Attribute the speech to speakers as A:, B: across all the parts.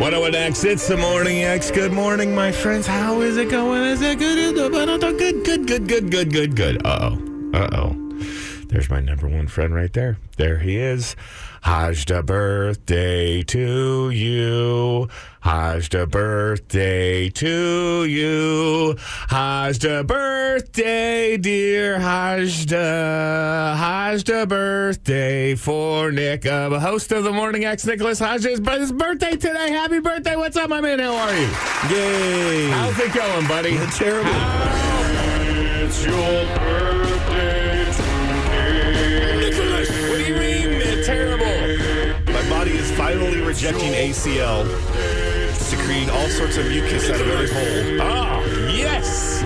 A: 101X, it's the Morning X. Good morning, my friends. How is it going? Is it good? Good, good, good, good, good, good, good. Uh oh. Uh oh. There's my number one friend right there. There he is. Hajda birthday to you. Hajda birthday to you. Hajda birthday, dear Hajda. Hajda birthday for Nick, uh, the host of the Morning X, Nicholas Hajda's his birthday today. Happy birthday. What's up, my man? How are you?
B: Yay!
A: How's it going, buddy?
B: terrible.
A: It's your birthday
B: finally rejecting ACL, secreting all sorts of mucus out of every hole.
A: Ah, yes.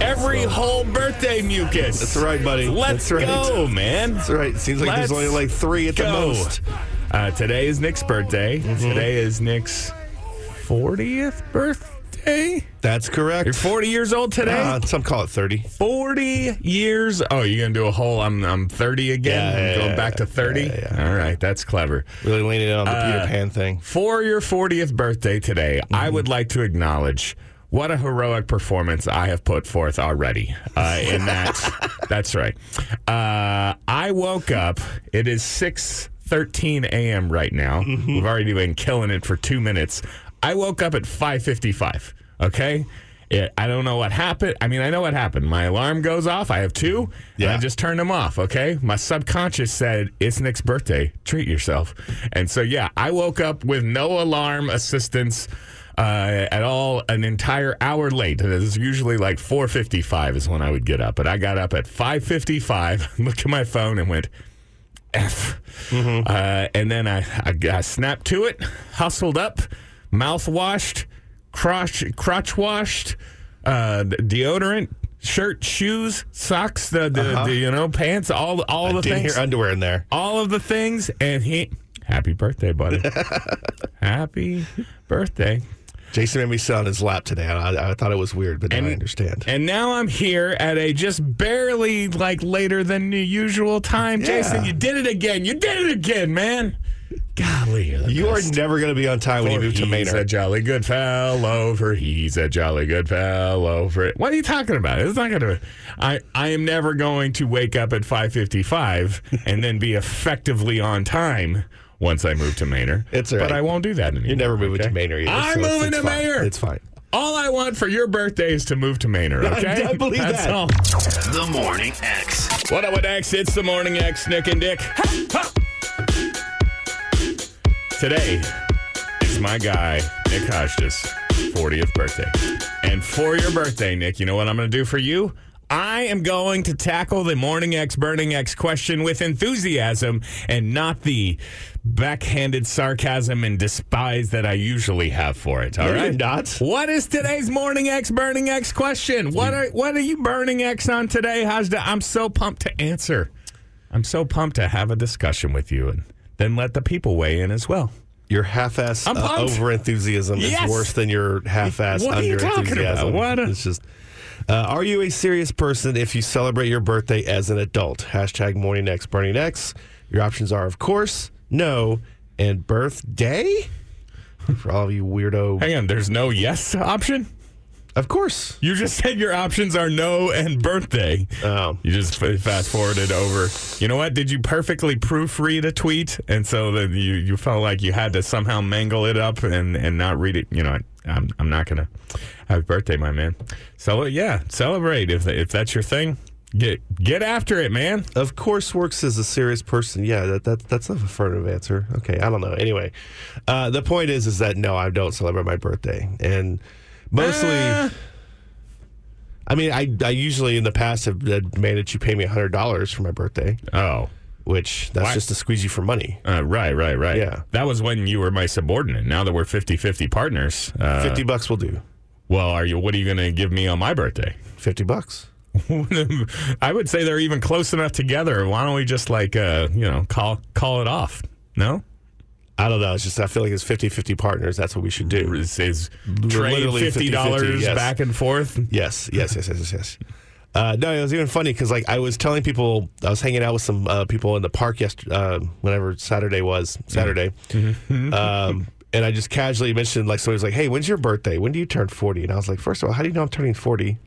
A: Every whole birthday mucus.
B: That's right, buddy.
A: Let's
B: That's right.
A: go, man.
B: That's right. Seems like
A: Let's
B: there's only like three at the
A: go.
B: most.
A: Uh, today is Nick's birthday.
B: Mm-hmm.
A: Today is Nick's 40th birthday.
B: That's correct.
A: You're 40 years old today.
B: Uh, some call it 30.
A: 40 years. Oh, you're gonna do a whole. I'm I'm 30 again.
B: Yeah,
A: I'm
B: yeah,
A: going
B: yeah,
A: back to 30.
B: yeah,
A: All right, that's clever.
B: Really leaning in on the
A: Uh,
B: Peter Pan thing.
A: For your 40th birthday today,
B: Mm-hmm.
A: I would like to acknowledge what a heroic performance I have put forth already. Uh, in that, that's right. Uh, I woke up. It is 6:13 a.m. right now.
B: Mm-hmm.
A: We've already been killing it for two minutes. I woke up at 5:55. Okay. It, I don't know what happened. I mean, I know what happened. My alarm goes off. I have two. And I
B: Yeah.
A: just turned them off. Okay. My subconscious said, it's Nick's birthday. Treat yourself. And so, yeah, I woke up with no alarm assistance uh, at all an entire hour late. It is usually like 4.55 is when I would get up. But I got up at 5.55, looked at my phone and went, F. Uh, and then I, I, I snapped to it, hustled up, mouth washed, crotch, crotch washed, uh, deodorant, shirt, shoes, socks, the, the, the you know pants, all all the
B: Didn't
A: things,
B: hear underwear in there.
A: all of the things, and he. Happy birthday, buddy! Happy birthday!
B: Jason made me sit on his lap today. I, I thought it was weird, but now
A: And-
B: I understand.
A: And now I'm here at a just barely like later than the usual time.
B: Yeah.
A: Jason, you did it again. You did it again, man. Golly, you're
B: are never going to be on time when you move to
A: he's a jolly good fellow. For he's a jolly good fellow. For what are you talking about? It's not going to. I I am never going to wake up at five fifty five and then be effectively on time once I move to Maynard.
B: It's all
A: but. I won't do that anymore.
B: You're never moving
A: okay?
B: to Maynard either.
A: I'm
B: so
A: moving
B: it's
A: to
B: fine.
A: Maynard.
B: It's fine.
A: All I want for your birthday is to move to Maynard. Okay,
B: I believe
A: That's
B: that.
A: all.
C: The Morning X.
A: What up with X? It's the morning X, Nick and Dick. Ha! Today is my guy, Nick Hodges' 40th birthday. And for your birthday, Nick, you know what I'm going to do for you? I am going to tackle the Morning X Burning X question with enthusiasm and not the backhanded sarcasm and despise that I usually have for it. All right,
B: not.
A: What is today's Morning X Burning X question? What are what are you burning X on today, Hajda? I'm so pumped to answer. I'm so pumped to have a discussion with you and then let the people weigh in as well.
B: Your half-ass
A: I'm
B: uh,
A: pumped.
B: over enthusiasm
A: Yes.
B: is worse than your half-ass
A: What are you
B: under
A: talking about?
B: enthusiasm.
A: What a-
B: It's just. Uh, are you a serious person if you celebrate your birthday as an adult? Hashtag Morning X Burning X. Your options are, of course, no, and birthday. For all of you weirdo,
A: Hang on, there's no yes option?
B: Of course.
A: You just said your options are no and birthday.
B: Oh,
A: You just fast forwarded over. You know what? Did you perfectly proofread a tweet, and so that you you felt like you had to somehow mangle it up and and not read it? You know, I'm I'm not gonna. Happy birthday, my man. So yeah, celebrate if if that's your thing. Get get after it, man.
B: of course, works as a serious person. Yeah, that, that that's an affirmative answer. Okay, I don't know. Anyway, uh, the point is, is that no, I don't celebrate my birthday, and mostly.
A: Uh,
B: I mean, I, I usually in the past have it you pay me hundred dollars for my birthday,
A: oh,
B: which that's
A: Why-
B: just to squeeze you for money.
A: uh, right, right, right.
B: Yeah.
A: that was when you were my subordinate. Now that we're 50-50 partners, uh,
B: Fifty bucks will do.
A: well, are you? What are you going to give me on my birthday?
B: Fifty bucks.
A: I would say they're even close enough together. Why don't we just like uh, you know call call it off? No,
B: I don't know. It's just I feel like it's 50-50 partners. That's what we should do.
A: is, is trade
B: Literally
A: fifty dollars
B: 50-50, yes.
A: back and forth?
B: Yes, yes, yes, yes, yes, yes. Uh, no, it was even funny because like I was telling people, I was hanging out with some uh, people in the park yesterday, uh, whenever Saturday was Saturday,
A: Mm-hmm.
B: um, and I just casually mentioned like somebody was like, "Hey, when's your birthday? When do you turn 40?" And I was like, first of all, how do you know I'm turning 40?"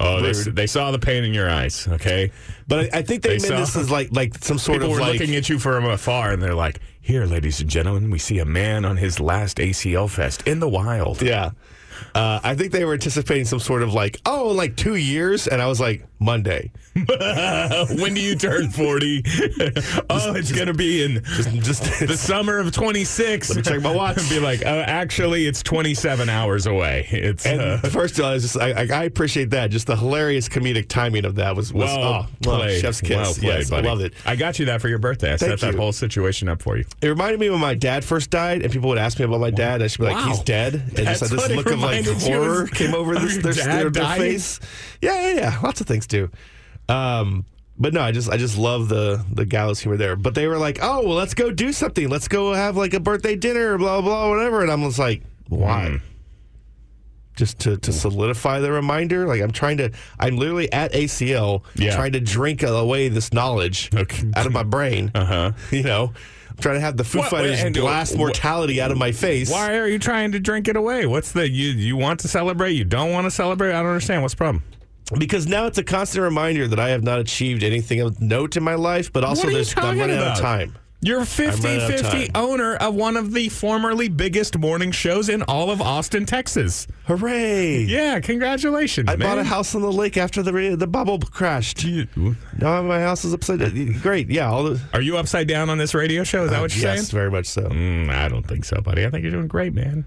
A: Oh, they, they saw the pain in your eyes. Okay,
B: but I, I think they,
A: They
B: meant this as like like some sort
A: people
B: of
A: were
B: like
A: looking at you from afar, and they're like, "Here, ladies and gentlemen, we see a man on his last ACL fest in the wild."
B: yeah. Uh, I think they were anticipating some sort of like, oh, like two years, and I was like, Monday.
A: when do you turn forty? oh, it's gonna be in
B: Just, just
A: the summer of 26.
B: Let me check my watch.
A: and be like, uh, actually, it's 27 hours away. It's
B: And
A: uh,
B: first of all, I was just I, I appreciate that. Just the hilarious comedic timing of that was was
A: well
B: oh, well, chef's kiss.
A: Well played,
B: yes,
A: buddy.
B: I love it.
A: I got you that for your birthday. I
B: Thank
A: set that whole situation up for you.
B: It reminded me when my dad first died, and people would ask me about my dad. I should be like,
A: Wow.
B: "He's dead," and
A: That's
B: just like, this look of like horror
A: of-
B: came over this, their, their, their face. Yeah, yeah, yeah. Lots of things do. Um, but no, I just I just love the the gallows humor there. But they were like, "Oh, well, let's go do something. Let's go have like a birthday dinner, blah blah, whatever." And I'm just like, "Why?"
A: Mm.
B: Just to, to solidify the reminder, like I'm trying to, I'm literally at ACL
A: Yeah.
B: trying to drink away this knowledge
A: Okay.
B: out of my brain.
A: Uh huh.
B: You know, I'm trying to have the Foo
A: What-
B: Fighters
A: and-
B: blast
A: wh-
B: mortality out of my face.
A: Why are you trying to drink it away? What's the you you want to celebrate? You don't want to celebrate? I don't understand. What's the problem?
B: Because now it's a constant reminder that I have not achieved anything of note in my life, but also
A: What are you
B: there's, I'm running out
A: about?
B: of time.
A: You're
B: running
A: 50-50 owner of one of the formerly biggest morning shows in all of Austin, Texas.
B: Hooray!
A: Yeah, congratulations.
B: I
A: man.
B: bought a house on the lake after the the bubble crashed.
A: You-
B: Now my house is upside down. Great, yeah. All the,
A: Are you upside down on this radio show? Is that what you're
B: yes,
A: saying?
B: very much so.
A: Mm, I don't think so, buddy. I think you're doing great, man.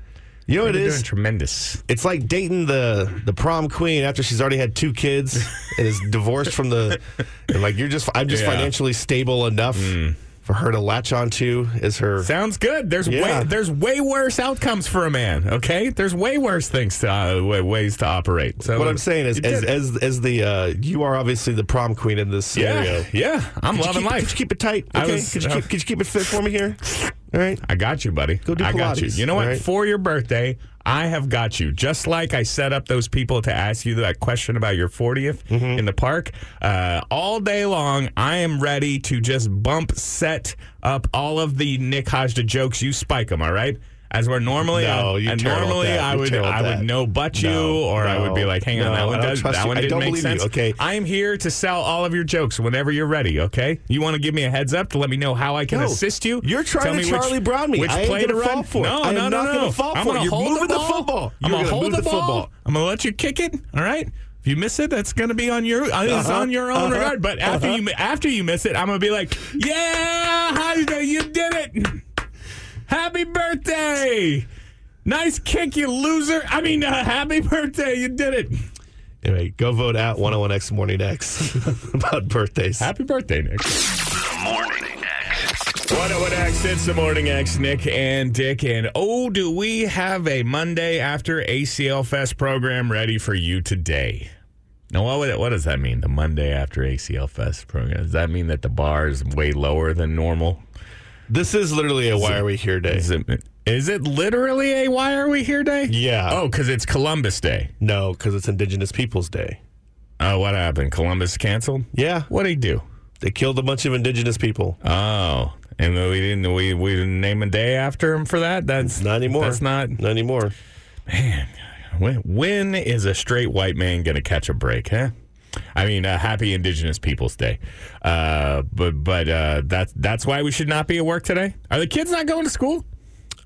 B: You know what it is?
A: Tremendous.
B: It's like dating the the prom queen after she's already had two kids and is divorced from the and like you're just I'm just
A: Yeah. Mm.
B: financially stable enough for her to latch onto is her
A: Sounds good. There's
B: Yeah.
A: way there's way worse outcomes for a man. Okay, there's way worse things to uh, ways to operate. So
B: what I'm saying is as as as the uh, you are obviously the prom queen in this scenario.
A: yeah, yeah, I'm
B: Could
A: loving
B: keep,
A: life.
B: Could you keep it tight? Okay.
A: was-
B: could, you
A: uh,
B: keep, could you keep it fit for me here? All right.
A: I got you, buddy.
B: Go do
A: I got you. You know what?
B: right?
A: For your birthday, I have got you. Just like I set up those people to ask you that question about your 40th
B: Mm-hmm.
A: in the park, uh, all day long, I am ready to just bump set up all of the Nick Hajda jokes. You spike them, all right? As we're normally,
B: No,
A: and normally
B: that.
A: I would I would no but you,
B: No,
A: or I would be like, hang on, that one does that
B: you.
A: one didn't make
B: believe you,
A: sense.
B: okay?
A: I am here to sell all of your jokes whenever you're ready. Okay, you want to give me a heads up to let me know how I can
B: No,
A: assist you.
B: you're trying
A: Tell
B: to Charlie Brown me.
A: Which
B: I
A: play to run?
B: for.
A: No, no, no,
B: not
A: no. I'm gonna
B: You're
A: hold
B: moving
A: the ball.
B: football.
A: I'm gonna
B: gonna
A: hold the ball.
B: football.
A: I'm gonna let you kick it. All right. If you miss it, that's gonna be on your uh, it's on your own
B: uh-huh,
A: regard. But after you after you miss it, I'm gonna be like, yeah, you did it. Happy birthday. Nice kick, you loser. I mean, uh, happy birthday. You did it.
B: Anyway, go vote at 101X Morning X about birthdays.
A: Happy birthday, Nick.
C: The Morning X.
A: 101X, it's the Morning X, Nick and Dick. And oh, do we have a Monday after ACL Fest program ready for you today? Now, what, would- what does that mean, the Monday after ACL Fest program? Does that mean that the bar is way lower than normal?
B: This is literally a Why Are We Here day.
A: Is it, is it literally a Why Are We Here Day?
B: Yeah.
A: Oh, because it's Columbus Day.
B: No, because it's Indigenous Peoples Day.
A: Oh, what happened? Columbus canceled?
B: Yeah.
A: What'd he do?
B: They killed a bunch of Indigenous people.
A: Oh, and we didn't we, we didn't name a day after him for that. That's
B: Not anymore.
A: That's not
B: Not anymore.
A: man. When, when is a straight white man going to catch a break? Huh? I mean, uh, happy Indigenous Peoples Day. Uh, but but uh, that's that's why we should not be at work today. Are the kids not going to school?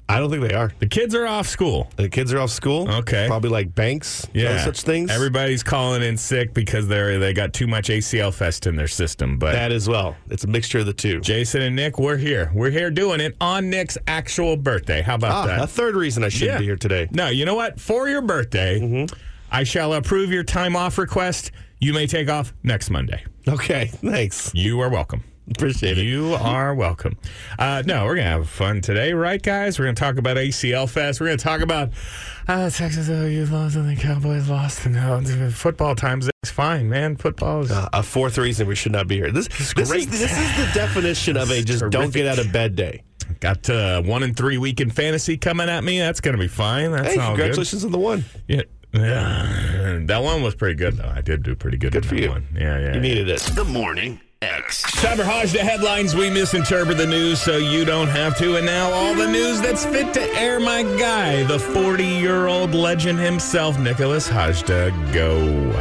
B: I don't think they are.
A: The kids are off school.
B: The kids are off school.
A: Okay.
B: Probably like banks.
A: Yeah.
B: Such things.
A: Everybody's calling in sick because they're they got too much ACL fest in their system. But
B: that as well. It's a mixture of the two.
A: Jason and Nick, we're here. We're here doing it on Nick's actual birthday. How about
B: Ah,
A: that?
B: a third reason I shouldn't
A: Yeah.
B: be here today.
A: No, you know what? For your birthday,
B: Mm-hmm.
A: I shall approve your time off request. You may take off next Monday.
B: Okay. Thanks.
A: You are welcome.
B: Appreciate it.
A: You are welcome. Uh, no, we're gonna have fun today, right, guys? We're gonna talk about ACL Fest. We're gonna talk about uh, Texas OU lost and the Cowboys lost, and football times. It's fine, man. Football is.
B: Uh, a fourth reason we should not be here. This, this,
A: great.
B: is, this is the definition of a just don't get out of bed day.
A: Got uh, one and three week in fantasy coming at me. That's gonna be fine. That's
B: Hey,
A: all
B: congratulations on the one.
A: Yeah. Yeah, that one was pretty good though. I did do pretty good.
B: Good
A: in
B: for
A: that
B: you.
A: One. Yeah, yeah.
B: You
A: yeah.
B: needed it.
C: The Morning X.
A: Cyber Hodge, the headlines we misinterpret the news so you don't have to. And now all the news that's fit to air, my guy, the 40 year old legend himself, Nicholas Hajda. Go.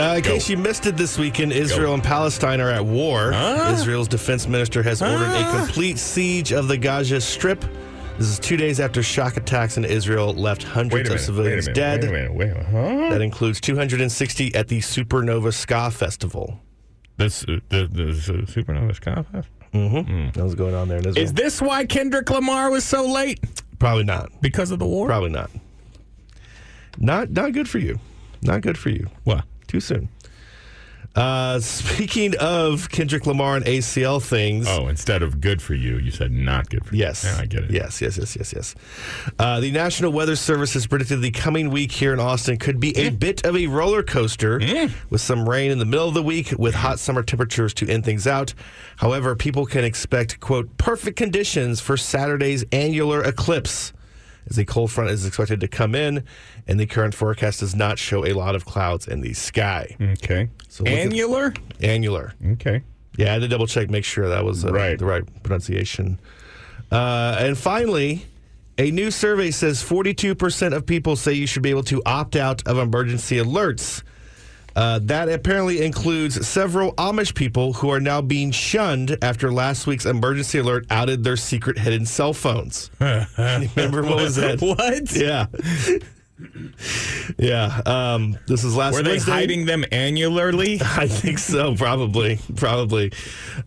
B: Uh, in case you missed it this weekend, Israel and Palestine are at war.
A: Huh?
B: Israel's defense minister has ordered a complete siege of the Gaza Strip. This is two days after shock attacks in Israel left hundreds
A: a
B: of
A: minute.
B: civilians
A: wait a
B: dead.
A: minute. Wait a minute. Wait a minute. Huh?
B: That includes 260 at the Supernova Ska Festival.
A: This, the, the, the Supernova Ska Fest? Mm-hmm. Hmm.
B: That was going on there in Israel.
A: Is this why Kendrick Lamar was so late?
B: Probably not.
A: Because of the war?
B: Probably not. Not not good for you. Not good for you.
A: What?
B: Too soon. Uh, speaking of Kendrick Lamar and ACL things.
A: Oh, instead of good for you, you said not good for you.
B: Yes.
A: Yeah, I get it.
B: Yes, yes, yes, yes, yes. Uh, the National Weather Service has predicted the coming week here in Austin could be a bit of a roller coaster with some rain in the middle of the week with hot summer temperatures to end things out. However, people can expect, quote, perfect conditions for Saturday's annular eclipse as a cold front is expected to come in and the current forecast does not show a lot of clouds in the sky.
A: Okay.
B: So look at-
A: Annular?
B: Annular.
A: Okay.
B: Yeah, I had to double check, make sure that was uh,
A: Right.
B: the right pronunciation. Uh, and finally, a new survey says 42% of people say you should be able to opt out of emergency alerts. Uh, that apparently includes several Amish people who are now being shunned after last week's emergency alert outed their secret hidden cell phones. Remember what was that?
A: What?
B: Yeah. yeah. Um, this is last
A: Were they
B: Wednesday.
A: hiding them annularly?
B: I think so, probably, probably.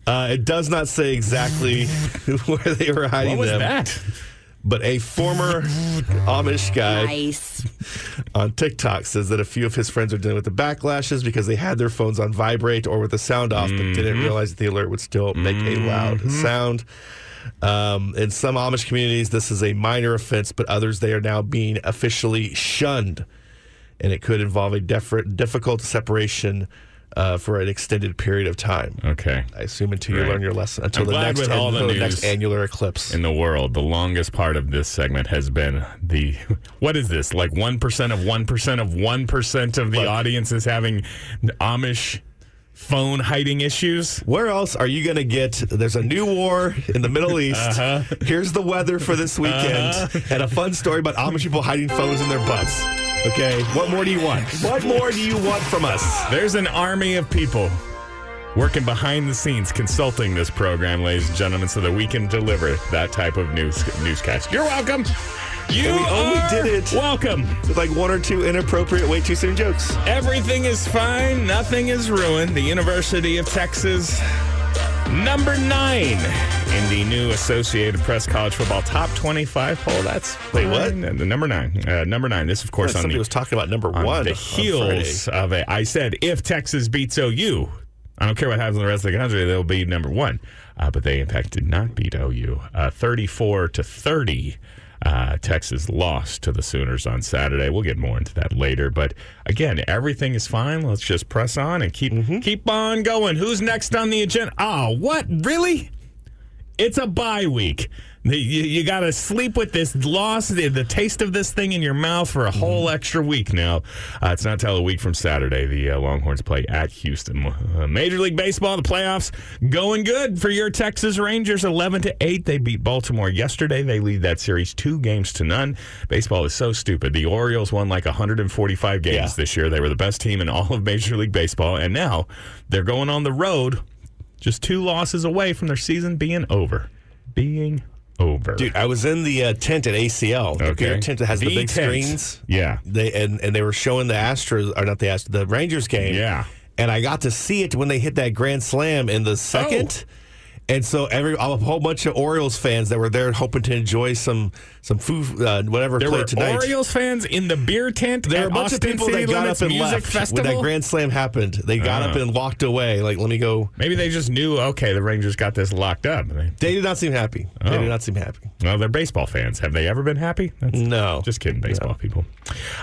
B: Uh, it does not say exactly where they were hiding them.
A: What was
B: them,
A: that?
B: But a former Amish guy
D: Nice.
B: on TikTok says that a few of his friends are dealing with the backlashes because they had their phones on vibrate or with the sound off, but didn't realize that the alert would still make a loud sound. Um, in some Amish communities, this is a minor offense, but others they are now being officially shunned, and it could involve a def- difficult separation uh, for an extended period of time.
A: Okay.
B: I assume until you learn your lesson, until
A: I'm
B: the next
A: all the
B: until next annular eclipse.
A: In the world, the longest part of this segment has been the what is this? Like 1% of 1% of 1% of the
B: Look.
A: audience is having Amish phone hiding issues.
B: Where else are you going to get? There's a new war in the Middle East.
A: Uh-huh.
B: Here's the weather for this weekend, and a fun story about Amish people hiding phones in their butts. Okay, what more do you want? What more do you want from us?
A: There's an army of people working behind the scenes consulting this program, ladies and gentlemen, so that we can deliver that type of news newscast. You're welcome. You
B: And we only did it.
A: Welcome.
B: With like one or two inappropriate, way too soon jokes.
A: Everything is fine. Nothing is ruined. The University of Texas, number nine in the new Associated Press College Football Top 25 poll. That's
B: Wait, what?
A: The number nine. Uh, number nine. This, of course, on
B: Somebody
A: the
B: was talking about number
A: on
B: one.
A: the heels
B: Friday.
A: of it. I said if Texas beats OU, I don't care what happens in the rest of the country, they'll be number one. Uh, but they in fact did not beat OU, uh, thirty-four to thirty. Uh, Texas lost to the Sooners on Saturday. We'll get more into that later. But again, everything is fine. Let's just press on and keep
B: Mm-hmm.
A: keep on going. Who's next on the agenda? Oh, what really? It's a bye week. You, you got to sleep with this loss, the, the taste of this thing in your mouth for a whole extra week now. Uh, it's not till a week from Saturday. The uh, Longhorns play at Houston. Uh, Major League Baseball, the playoffs going good for your Texas Rangers, eleven to eight. They beat Baltimore yesterday. They lead that series two games to none. Baseball is so stupid. The Orioles won like 145 games
B: Yeah.
A: this year. They were the best team in all of Major League Baseball, and now they're going on the road just two losses away from their season being over. Being over.
B: Dude, I was in the uh, tent at ACL. The
A: Okay.
B: tent that has the,
A: The
B: big
A: tent.
B: screens.
A: Yeah.
B: They and, and they were showing the Astros or not the Astros, the Rangers game.
A: Yeah.
B: And I got to see it when they hit that grand slam in the second. And so every a whole bunch of Orioles fans that were there hoping to enjoy some some food uh, whatever
A: There
B: played
A: were
B: tonight.
A: Orioles fans in the beer tent
B: there were a bunch
A: Austin
B: of people
A: City
B: that got
A: Limits
B: up and left
A: Festival.
B: when that grand slam happened. They got
A: Oh.
B: up and walked away. Like, let me go.
A: Maybe they just knew, okay, the Rangers got this locked up. They-
B: They did not seem happy. They
A: Oh.
B: did not seem happy.
A: Well, they're baseball fans. Have they ever been happy? That's
B: No.
A: Just kidding, baseball people.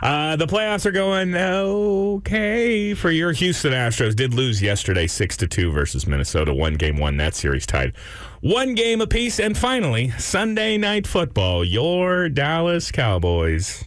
A: Uh, the playoffs are going okay for your Houston Astros. Did lose yesterday, six to two versus Minnesota. One game, won that series, tied one game apiece. And finally, Sunday night football. Your Dallas Cowboys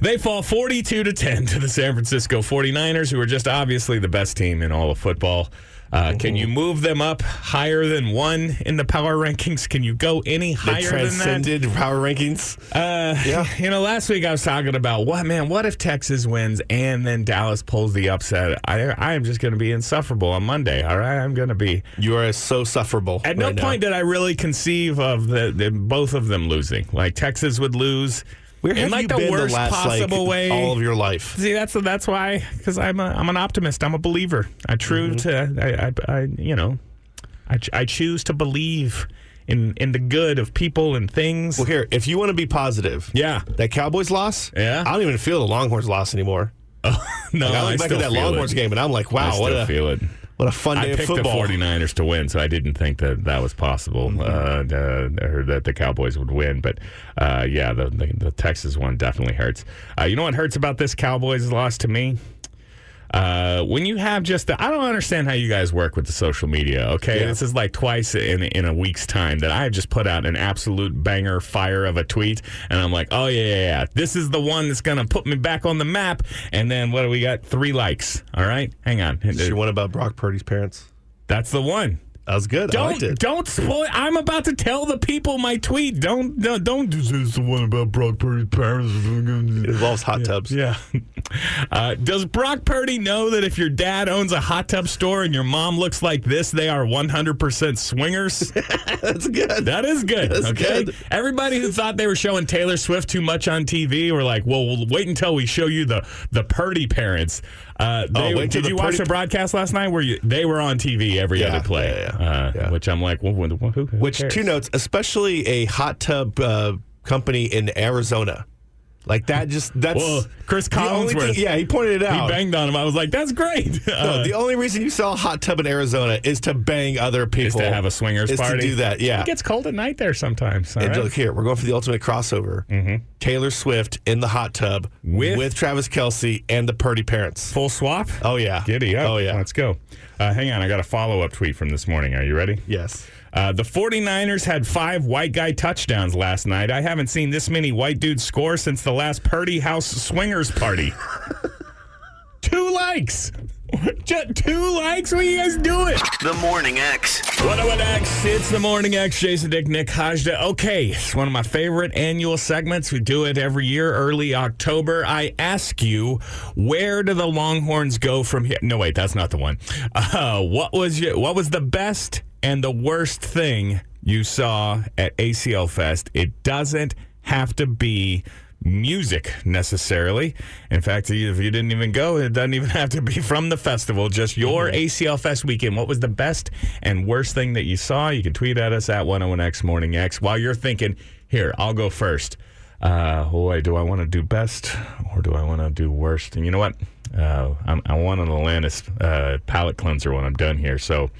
A: They fall 42 to 10 to the San Francisco 49ers, who are just obviously the best team in all of football. Uh, Can you move them up higher than one in the power rankings? Can you go any
B: They
A: higher than that?
B: transcended power rankings.
A: Uh,
B: Yeah.
A: You know, last week I was talking about what man. What if Texas wins and then Dallas pulls the upset? I I am just going to be insufferable on Monday. All right, I'm going to be.
B: You are so sufferable.
A: At no
B: now.
A: point did I really conceive of the, the both of them losing. Like Texas would lose
B: Where
A: in like
B: you
A: the
B: been
A: worst
B: the last,
A: possible
B: like,
A: way.
B: all of your life?
A: See, that's that's why because I'm a, I'm an optimist. I'm a believer. I true
B: Mm-hmm.
A: to I, I, I you know I, I choose to believe in in the good of people and things.
B: Well, here, if you want to be positive,
A: yeah.
B: that Cowboys loss,
A: Yeah.
B: I don't even feel the Longhorns loss anymore.
A: No,
B: Like, I look
A: I
B: back at that Longhorns
A: it.
B: game, and I'm like,
A: I
B: wow,
A: still
B: what a
A: feel it.
B: What a fun
A: I
B: day of
A: picked the
B: football.
A: 49ers to win, so I didn't think that that was possible,
B: Mm-hmm.
A: uh, uh, or that the Cowboys would win. But uh, yeah, the, the the Texas one definitely hurts. Uh, you know what hurts about this Cowboys loss to me? Uh, when you have just the, I don't understand how you guys work with the social media. Okay,
B: Yeah.
A: this is like twice in in a week's time that I have just put out an absolute banger fire of a tweet, and I'm like, oh yeah, yeah, yeah, this is the one that's gonna put me back on the map. And then what do we got? Three likes. All right, hang on.
B: Did you one about Brock Purdy's parents?
A: That's the one.
B: That was good. I liked
A: Don't
B: it.
A: don't spoil. I'm about to tell the people my tweet. Don't don't, don't do this the one about Brock Purdy's parents.
B: It involves hot tubs.
A: Yeah. Uh, does Brock Purdy know that if your dad owns a hot tub store and your mom looks like this, they are 100% swingers?
B: That's good.
A: That is good.
B: That's
A: okay.
B: good.
A: Everybody who thought they were showing Taylor Swift too much on TV were like, "Well, we'll wait until we show you the the Purdy parents." Uh, they,
B: Oh, wait
A: did
B: the
A: you watch the broadcast last night? Where you they were on TV every
B: Yeah,
A: other play?
B: yeah, yeah,
A: Uh,
B: yeah.
A: Which I'm like, well, who, who, who
B: Which
A: cares?
B: two notes, especially a hot tub uh, company in Arizona. Like that just that's
A: Well, Chris Collinsworth.
B: thing- yeah, he pointed it out.
A: He banged on him. I was like, "That's great."
B: No,
A: Uh,
B: the only reason you sell a hot tub in Arizona is to bang other people.
A: is to have a swingers
B: is
A: party.
B: to do that. Yeah.
A: It gets cold at night there sometimes. right?
B: look here, we're going for the ultimate crossover. Mm-hmm. Taylor Swift in the hot tub
A: With-
B: Travis Kelce and the Purdy parents.
A: Full swap.
B: Oh yeah,
A: Giddy up.
B: Oh yeah,
A: Let's go. Uh, hang on. I got a follow up tweet from this morning. Are you ready?
B: yes.
A: Uh, the 49ers had five white guy touchdowns last night. I haven't seen this many white dudes score since the last Purdy House swingers party. two likes. Just two likes? What are you guys doing?
C: The Morning X.
A: 101 X, it's the Morning X. Jason Dick, Nick Hajda. Okay, it's one of my favorite annual segments. We do it every year, early October. I ask you, where do the Longhorns go from here? No, wait, that's not the one. Uh, what was your, what was the best and the worst thing you saw at ACL Fest? It doesn't have to be music necessarily. In fact, if you didn't even go, it doesn't even have to be from the festival. Just your ACL Fest weekend. What was the best and worst thing that you saw? You can tweet at us at 101X Morning X while you're thinking, here, I'll go first. Uh, boy, do I want to do best or do I want to do worst? And you know what? Uh, I'm, I want an Alanis uh, palate cleanser when I'm done here. So,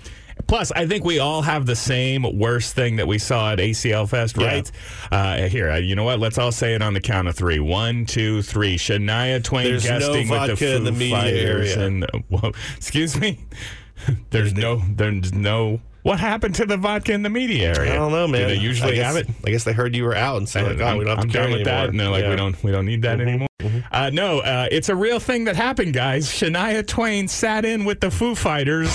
A: plus, I think we all have the same worst thing that we saw at ACL Fest,
B: Yeah.
A: right? Uh, here, uh, you know what? Let's all say it on the count of three. One, two, three. Shania Twain
B: There's no
A: guesting with the
B: vodka
A: Foo
B: in the media
A: Fighters
B: area.
A: And, whoa, excuse me. There's no. There's no. What happened to the vodka in the media area?
B: I don't know, man.
A: Do they usually
B: guess,
A: have it?
B: I guess they heard you were out and said, like, "Oh,
A: I'm,
B: we don't have
A: I'm
B: to carry
A: with
B: anymore."
A: that. And they're like,
B: Yeah.
A: we don't, we don't need that anymore. Uh, no, uh, it's a real thing that happened, guys. Shania Twain sat in with the Foo Fighters.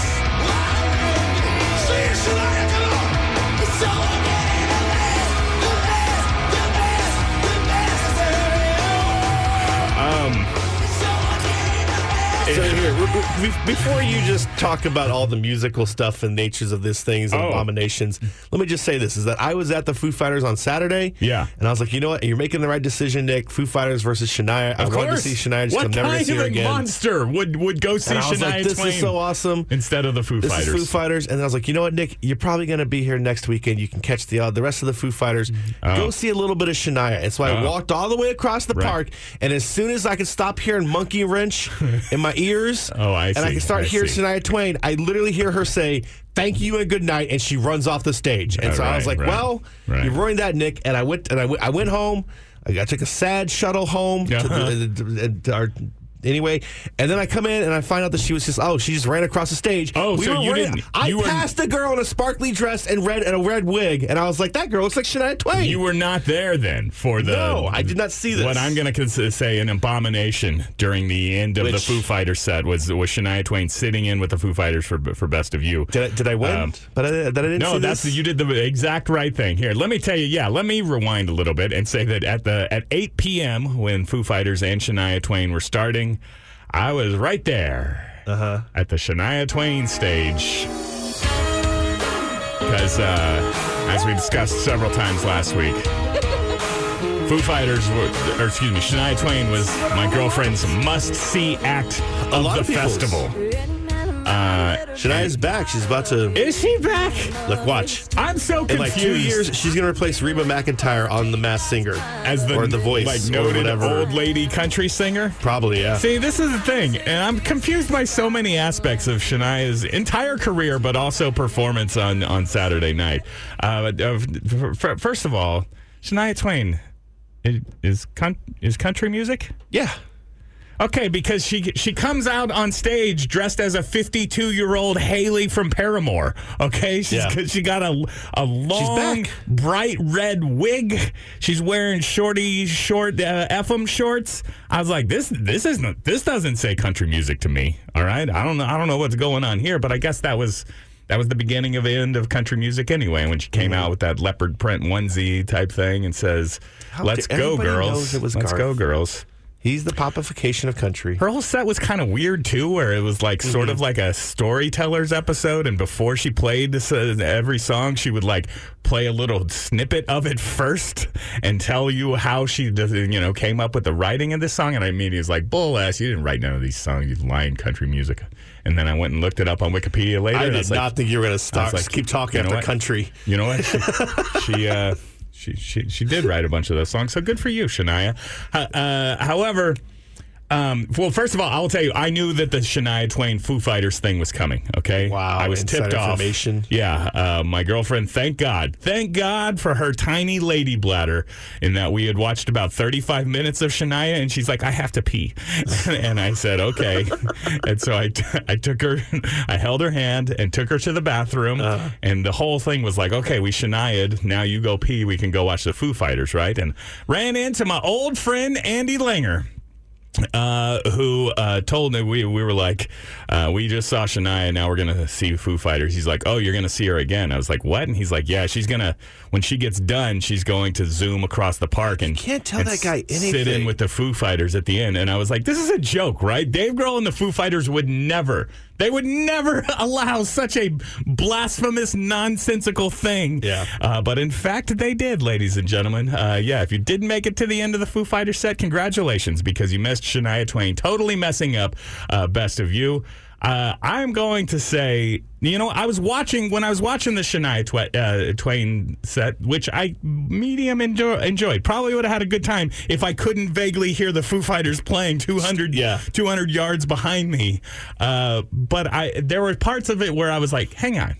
B: So here, w- w- be- before you just talk about all the musical stuff and natures of these things and
A: Oh.
B: abominations, let me just say this: is that I was at the Foo Fighters on Saturday,
A: Yeah.
B: and I was like, you know what, you're making the right decision, Nick. Foo Fighters versus Shania. I
A: Of
B: wanted to
A: course.
B: see Shania. Just
A: what
B: I'm never
A: kind
B: see
A: of
B: her again.
A: monster would, would go see
B: And
A: Shania
B: like, this
A: Twain
B: is so awesome.
A: instead of the Foo
B: This
A: Fighters?
B: is Foo Fighters, and I was like, you know what, Nick, you're probably going to be here next weekend. You can catch the uh, the rest of the Foo Fighters. Go see a little bit of Shania. And so I
A: Oh.
B: walked all the way across the
A: Right.
B: park, and as soon as I could stop hearing Monkey Wrench in my ears,
A: Oh, I see.
B: and I could start
A: I
B: hearing
A: see.
B: Shania Twain, I literally hear her say. Thank you and good night, and she runs off the stage. And so I was like,
A: right,
B: "Well,
A: right.
B: you ruined that, Nick." And I went and I went, I went home. I, took a sad shuttle home
A: Uh-huh.
B: the, to our anyway. And then I come in and I find out that she was just oh she just ran across the stage.
A: Oh,
B: we
A: so
B: were
A: you didn't-
B: I
A: you were-
B: passed a girl in a sparkly dress and red and a red wig, and I was like, that girl looks like Shania Twain.
A: You were not there then for the.
B: No, I did not see this.
A: What I'm going to say an abomination during the end of the Foo Fighters set was was Shania Twain sitting in with the Foo Fighters for for Best of You.
B: did I, did I win?
A: Um,
B: but I, that I didn't.
A: No, that's
B: this?
A: you did the exact right thing. Here, let me tell you. Yeah, let me rewind a little bit and say that at the at 8 p.m. when Foo Fighters and Shania Twain were starting, I was right there
B: Uh-huh.
A: at the Shania Twain stage because, uh, as we discussed several times last week. Foo Fighters, were, or excuse me, Shania Twain was my girlfriend's must-see act of the festival. Uh,
B: Shania's back. She's about to
A: is she back?
B: look. Watch.
A: I'm so confused.
B: In like two years, she's going to replace Reba McEntire on The Masked Singer
A: as the
B: or The Voice
A: like
B: or
A: noted
B: whatever.
A: old lady country singer.
B: Probably, yeah.
A: See, this is the thing, and I'm confused by so many aspects of Shania's entire career, but also performance on on Saturday night. Uh, f- first of all, Shania Twain is con- is country music.
B: yeah.
A: Okay, because she she comes out on stage dressed as a 52 year old Hayley from Paramore. Okay, she's
B: Yeah.
A: she got a a long bright red wig. She's wearing shorty short uh, FM shorts. I was like, this this isn't this doesn't say country music to me. All right, I don't know I don't know what's going on here, but I guess that was. That was the beginning of the end of country music anyway, when she came out with that leopard print onesie type thing and says, "Let's go, girls!
B: it was
A: Let's
B: Garth.
A: go, girls!"
B: He's the popification of country.
A: Her whole set was kind of weird too, where it was like sort of like a storyteller's episode, and before she played this, uh, every song, she would like play a little snippet of it first and tell you how she, does- you know, came up with the writing of this song. And I immediately was like, "Bull ass! You didn't write none of these songs. You lying country music." And then I went and looked it up on Wikipedia later.
B: I
A: and
B: did
A: was like,
B: not think you were going to stop.
A: like,
B: Just keep talking
A: you know
B: after
A: what?
B: country.
A: You know what? She she, uh, she she she did write a bunch of those songs. So good for you, Shania. Uh, however. Um, well, first of all, I will tell you, I knew that the Shania Twain Foo Fighters thing was coming. Okay,
B: Wow,
A: I was tipped off. Yeah, uh, my girlfriend. Thank God, thank God for her tiny lady bladder. In that we had watched about thirty-five minutes of Shania, and she's like, "I have to pee," and I said, "Okay," and so I, t- I took her, I held her hand and took her to the bathroom,
B: Uh-huh.
A: and the whole thing was like, "Okay, we Shania'd. Now you go pee. We can go watch the Foo Fighters, right?" And ran into my old friend Andy Langer uh, who uh, told me we we were like, uh, we just saw Shania. Now we're gonna see Foo Fighters. He's like, oh, you're gonna see her again. I was like, what? And he's like, yeah, she's gonna when she gets done, she's going to zoom across the park and
B: can't tell that guy
A: anything. Sit in with the Foo Fighters at the end. And I was like, this is a joke, right? Dave Grohl and the Foo Fighters would never. They would never allow such a blasphemous, nonsensical thing.
B: Yeah.
A: Uh, but in fact, they did, ladies and gentlemen. Uh, yeah, if you didn't make it to the end of the Foo Fighters set, congratulations, because you missed Shania Twain totally messing up uh, Best of You. Uh, I'm going to say, you know, I was watching when I was watching the Shania Twa- uh, Twain set, which I medium enjoy- enjoyed. Probably would have had a good time if I couldn't vaguely hear the Foo Fighters playing 200,
B: Yeah.
A: 200 yards behind me. Uh, but I there were parts of it where I was like, hang on,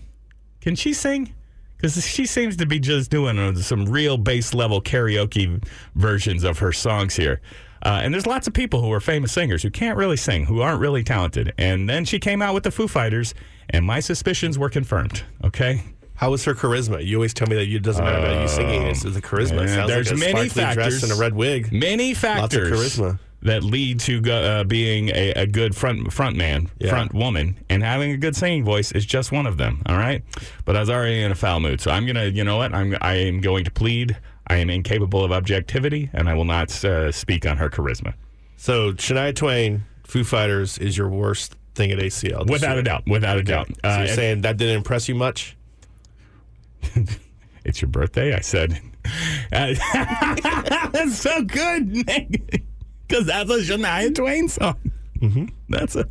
A: can she sing? Because she seems to be just doing uh, some real base level karaoke versions of her songs here. Uh, and there's lots of people who are famous singers who can't really sing, who aren't really talented. And then she came out with the Foo Fighters, and my suspicions were confirmed. Okay.
B: How was her charisma? You always tell me that it doesn't matter about you singing. It's the charisma. It sounds
A: there's
B: like a
A: many factors.
B: and a red wig.
A: Many factors.
B: Lots of
A: factors
B: charisma.
A: That lead to go, uh, being a, a good front front man,
B: Yeah.
A: front woman, and having a good singing voice is just one of them. All right, but I was already in a foul mood, so I'm gonna, you know what? I'm I am going to plead. I am incapable of objectivity, and I will not uh, speak on her charisma.
B: So Shania Twain, Foo Fighters, is your worst thing at ACL.
A: Without
B: year.
A: a doubt, without a doubt.
B: So
A: Uh,
B: you're saying that didn't impress you much?
A: it's your birthday. I said, Uh, that's so good, Nick, because that's a Shania Twain song. Mm-hmm. That's a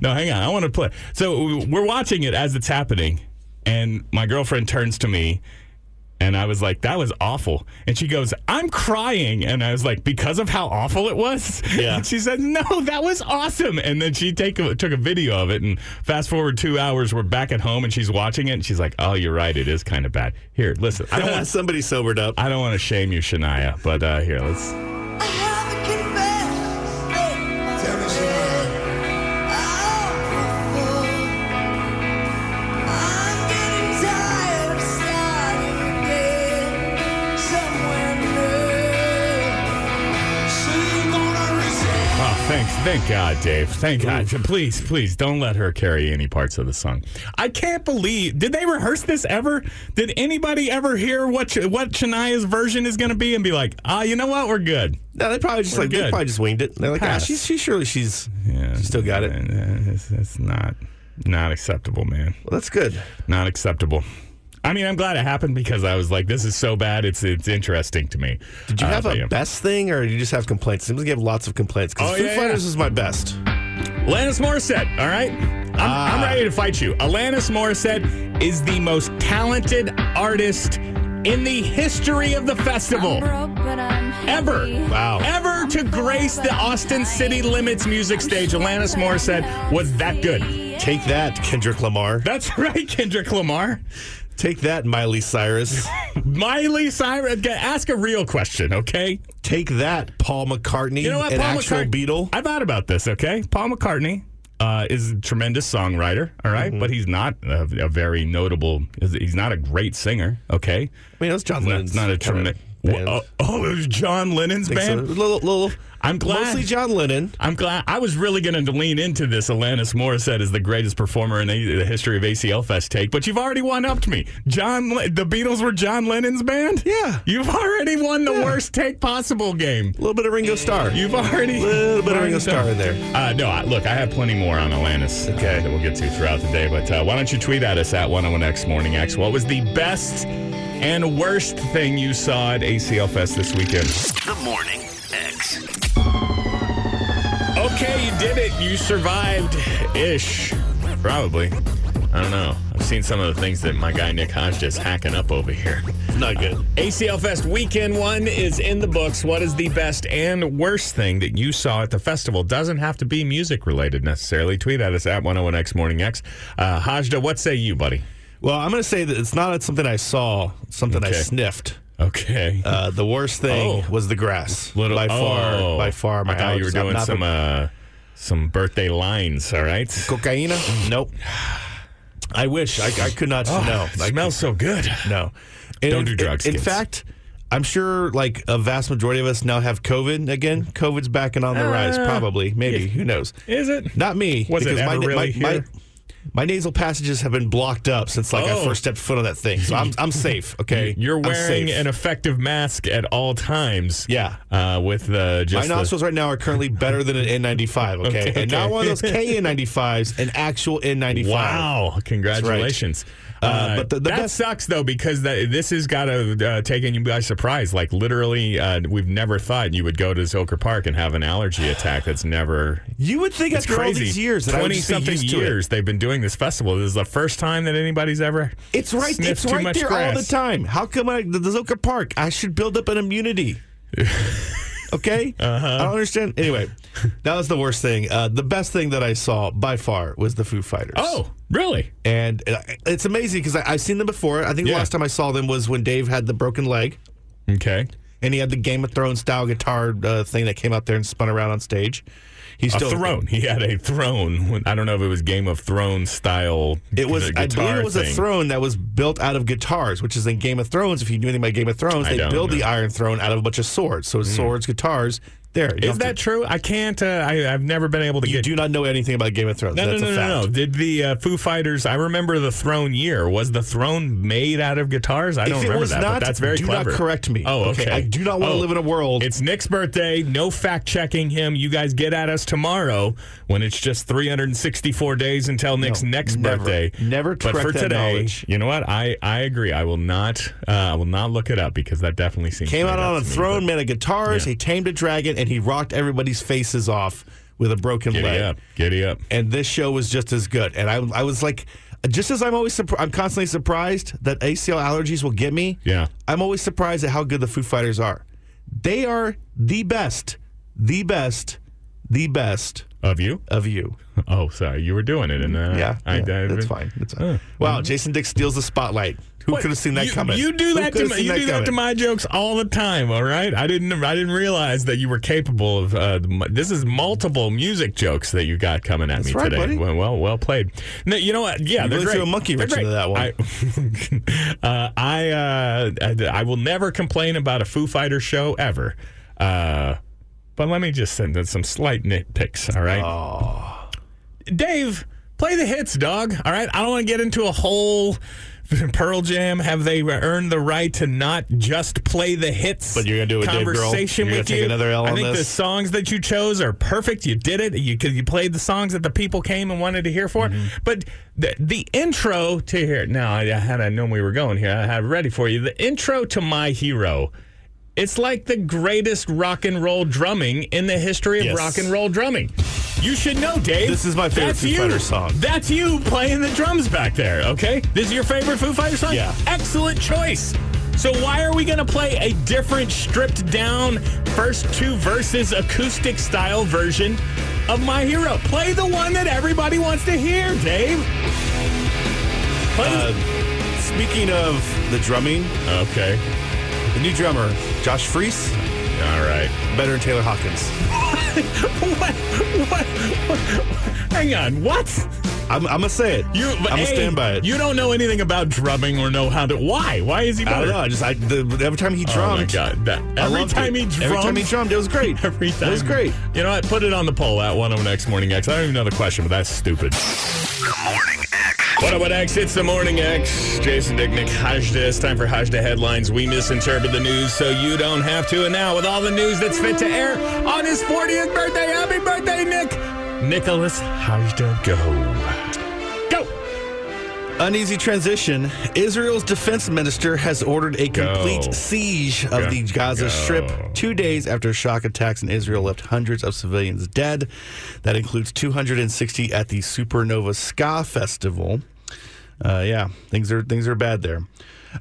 A: no. Hang on, I want to play. So we're watching it as it's happening, and my girlfriend turns to me. And I was like, that was awful. And she goes, I'm crying. And I was like, because of how awful it was?
B: Yeah.
A: And she said, no, that was awesome. And then she take a, took a video of it. And fast forward two hours, we're back at home and she's watching it. And she's like, oh, you're right. It is kind of bad. Here, listen. I don't want,
B: Somebody sobered up.
A: I don't want to shame you, Shania. But uh, here, let's. Thank, God, Dave. Thank God. Please, please don't let her carry any parts of the song. I can't believe. Did they rehearse this ever? Did anybody ever hear what what Shania's version is going to be and be like, ah, you know what, we're good.
B: No, they probably just
A: We're
B: like they probably just winged it. They're like, ah, she's she surely she's
A: Yeah,
B: she still got it. Well,
A: It's, it's not not acceptable, man.
B: that's good.
A: Not acceptable. I mean, I'm glad it happened because I was like, this is so bad. It's it's interesting to me.
B: Did you
A: Uh,
B: have
A: but
B: a
A: yeah.
B: best thing, or did you just have complaints? Seems like you have lots of complaints. Because
A: Oh,
B: Foo
A: yeah,
B: Fighters
A: yeah.
B: is my best.
A: Alanis Morissette, all right? I'm,
B: Ah.
A: I'm ready to fight you. Alanis Morissette is the most talented artist in the history of the festival. Ever.
B: Wow.
A: Ever to grace the Austin City Limits music stage, Alanis Morissette was that good.
B: Take that, Kendrick Lamar.
A: That's right, Kendrick Lamar.
B: Take that, Miley Cyrus.
A: Miley Cyrus. Ask a real question, okay?
B: Take that, Paul McCartney,
A: You know what,
B: an
A: Paul
B: actual
A: McCartney?
B: Beatle.
A: I thought about this. Okay, Paul McCartney uh, is a tremendous songwriter. All right? but he's not a, a very notable. He's not a great singer. Okay,
B: I mean, that's John
A: that's
B: Lennon's
A: not a tremendous.
B: band.
A: Oh, oh, it was John Lennon's
B: Think so.
A: band.
B: Little, little,
A: I'm glad.
B: Mostly John Lennon.
A: I'm glad. I was really going to lean into this. Alanis Morissette is the greatest performer in the, the history of ACL Fest take, but you've already one upped me. John, the Beatles were John Lennon's band.
B: Yeah.
A: you've already won the
B: Yeah.
A: worst take possible game.
B: A little bit of Ringo Starr.
A: You've already
B: a little bit of Ringo
A: done-
B: Starr in there.
A: Uh, no, I, look, I have plenty more on Alanis.
B: Okay.
A: that we'll get to throughout the day. But uh, why don't you tweet at us at 101X Morning X? What was the best and worst thing you saw at ACL Fest this weekend?
C: The Morning X.
A: Okay, you did it. You survived ish. Probably. I don't know. I've seen some of the things that my guy Nick Hodge is hacking up over here.
B: Not good.
A: ACL Fest weekend one is in the books. What is the best and worst thing that you saw at the festival? Doesn't have to be music related necessarily. Tweet at us at 101X Morning X. Uh, Hajda, what say you, buddy?
B: Well, I'm going to say that it's not something I saw, something I sniffed.
A: Okay.
B: Uh, the worst thing
A: Oh.
B: was the grass.
A: Little
B: by far,
A: oh.
B: by far. My
A: I thought you were doing some uh, some birthday lines. All right.
B: cocaine. nope. I wish I, I could not. no,
A: It
B: I,
A: smells so good.
B: no. And
A: Don't
B: in-
A: do drugs,
B: In,
A: kids.
B: fact, I'm sure like a vast majority of us now have COVID again. COVID's back and on the rise.
A: Uh,
B: Probably, maybe. Who knows?
A: Is it?
B: Not me.
A: Was it ever
B: my,
A: really
B: my,
A: here?
B: My, nasal passages have been blocked up since like I
A: Oh.
B: first stepped foot on that thing. So I'm I'm safe. Okay,
A: You're wearing an effective mask at all times.
B: Yeah.
A: Uh, with the
B: My
A: just the,
B: nostrils right now are currently better than an N95, okay?
A: Okay.
B: And not one of those KN95s, an actual N95.
A: Wow! Congratulations.
B: Uh, but the- the
A: that
B: best-
A: sucks though because that, this has got to uh, taken you by surprise. Like literally, uh, we've never thought you would go to Zilker Park and have an allergy attack. That's never.
B: You would think
A: It's
B: after all
A: crazy.
B: these years I
A: twenty something
B: used to it.
A: years they've been doing this festival. This is the first time that anybody's ever.
B: It's right, it's
A: too
B: right
A: much
B: there all the time. How come I, the, Zilker Park, I should build up an immunity? Okay? Uh-huh. I don't understand. Anyway, that was the worst thing. Uh, the best thing that I saw by far was the Foo Fighters.
A: Oh, really?
B: And uh, it's amazing because I've seen them before. I think the last time I saw them was when Dave had the broken leg.
A: Okay.
B: and he had the Game of Thrones style guitar uh, thing that came out there and spun around on stage. He's
A: A throne. He had a throne. I don't know if it was Game of Thrones style.
B: It was, I believe, it was a throne that was built out of guitars, which is in Game of Thrones. If you knew anything about Game of Thrones,
A: I
B: they build the. Iron Throne out of a bunch of swords. So it's swords, guitars. There,
A: Is that
B: have
A: true? I can't. Uh, I, I've never been able to
B: you
A: get.
B: do not know anything about Game of Thrones?
A: no, no,
B: That's
A: no,
B: a
A: no,
B: fact.
A: no. Did the uh, Foo Fighters? I remember the throne year. Was the throne made out of guitars? I don't
B: it
A: remember that.
B: not,
A: but that's very
B: do
A: clever.
B: not correct me.
A: Oh, okay.
B: I do not want to
A: Oh,
B: live in a world.
A: It's Nick's birthday. No fact checking him. You guys get at us tomorrow when it's just 364 days until Nick's
B: No,
A: next
B: never.
A: birthday.
B: Never
A: But
B: correct
A: for
B: that
A: today,
B: knowledge.
A: you know what? I, I agree. I will not. Uh, I will not look it up because that definitely seems
B: Came out on a
A: to me,
B: throne,
A: but-
B: made of guitars.
A: Yeah.
B: He tamed a dragon, and he rocked everybody's faces off with a broken leg.
A: Giddy
B: leg.
A: up. Giddy up.
B: and this show was just as good. And I, I was like, just as I'm always, surpri- I'm constantly surprised that ACL allergies will get me.
A: Yeah.
B: I'm always surprised at how good the Foo Fighters are. They are the best, the best, the best
A: Of you?
B: of you.
A: Oh, sorry. You were doing it. And, uh,
B: Yeah,
A: I,
B: yeah,
A: I-
B: that's fine. That's fine.
A: Uh,
B: wow, Jason Dick steals the spotlight. Who could have seen that
A: you,
B: coming?
A: You do that to my, you do that to my jokes all the time. All right, I didn't I didn't realize that you were capable of. Uh, this is multiple music jokes that you got coming at me
B: right,
A: today. Well, well, well played. No, you know what? Yeah,
B: You
A: they're great.
B: a monkey wrench into that
A: I, uh, I, uh, I I will never complain about a Foo Fighter show ever. Uh, but let me just send in some slight nitpicks. All right. Dave, play the hits, dog. All right. I don't want to get into a whole Pearl Jam. Have they earned the right to not just play the hits?
B: But you're gonna do it, Dave Grohl?
A: conversation
B: You're gonna
A: with
B: take
A: you.
B: another L
A: I
B: on
A: think the
B: this?
A: songs that you chose are perfect. You did it. You you played the songs that the people came and wanted to hear for.
B: Mm-hmm.
A: But the the intro to here now, I had I known we were going here. I had it ready for you. The intro to My Hero. It's like the greatest rock and roll drumming in the history of
B: Yes.
A: rock and roll drumming. You should know, Dave.
B: This is my favorite
A: That's
B: Foo
A: you.
B: Fighters song.
A: That's you playing the drums back there, okay? This is your favorite Foo Fighters song?
B: Yeah.
A: Excellent choice. So why are we going to play a different stripped down first two verses acoustic style version of My Hero? Play the one that everybody wants to hear, Dave. Play
B: Uh, speaking of the drumming,
A: okay.
B: The new drummer, Josh Freese,
A: All right.
B: better than Taylor Hawkins.
A: what, what, what? Hang on. What?
B: I'm, I'm gonna say it.
A: You,
B: I'm gonna stand by it.
A: You don't know anything about drumming or know how to. Why? Why is he better?
B: I don't know. I just I, the, every time he drums.
A: Oh my god! That, every time
B: it.
A: he drummed,
B: every time he drummed, it was great.
A: Every time.
B: it was great.
A: You know what? Put it on the poll at 106 Morning X. I don't even know the question, but that's stupid.
C: The Morning X.
A: What up, what X? It's the Morning X. Jason Dicknick, Hajda. It's time for Hajda headlines. We misinterpret the news so you don't have to. And now, with all the news that's fit to air on his 40th birthday, happy birthday, Nick! Nicholas Hajda, go. Go!
B: Uneasy transition. Israel's defense minister has ordered a complete
A: Go.
B: siege of
A: Go.
B: the Gaza
A: Go.
B: Strip two days after shock attacks in Israel left hundreds of civilians dead. That includes 260 at the Supernova Ska Festival. Uh, yeah, things are things are bad there.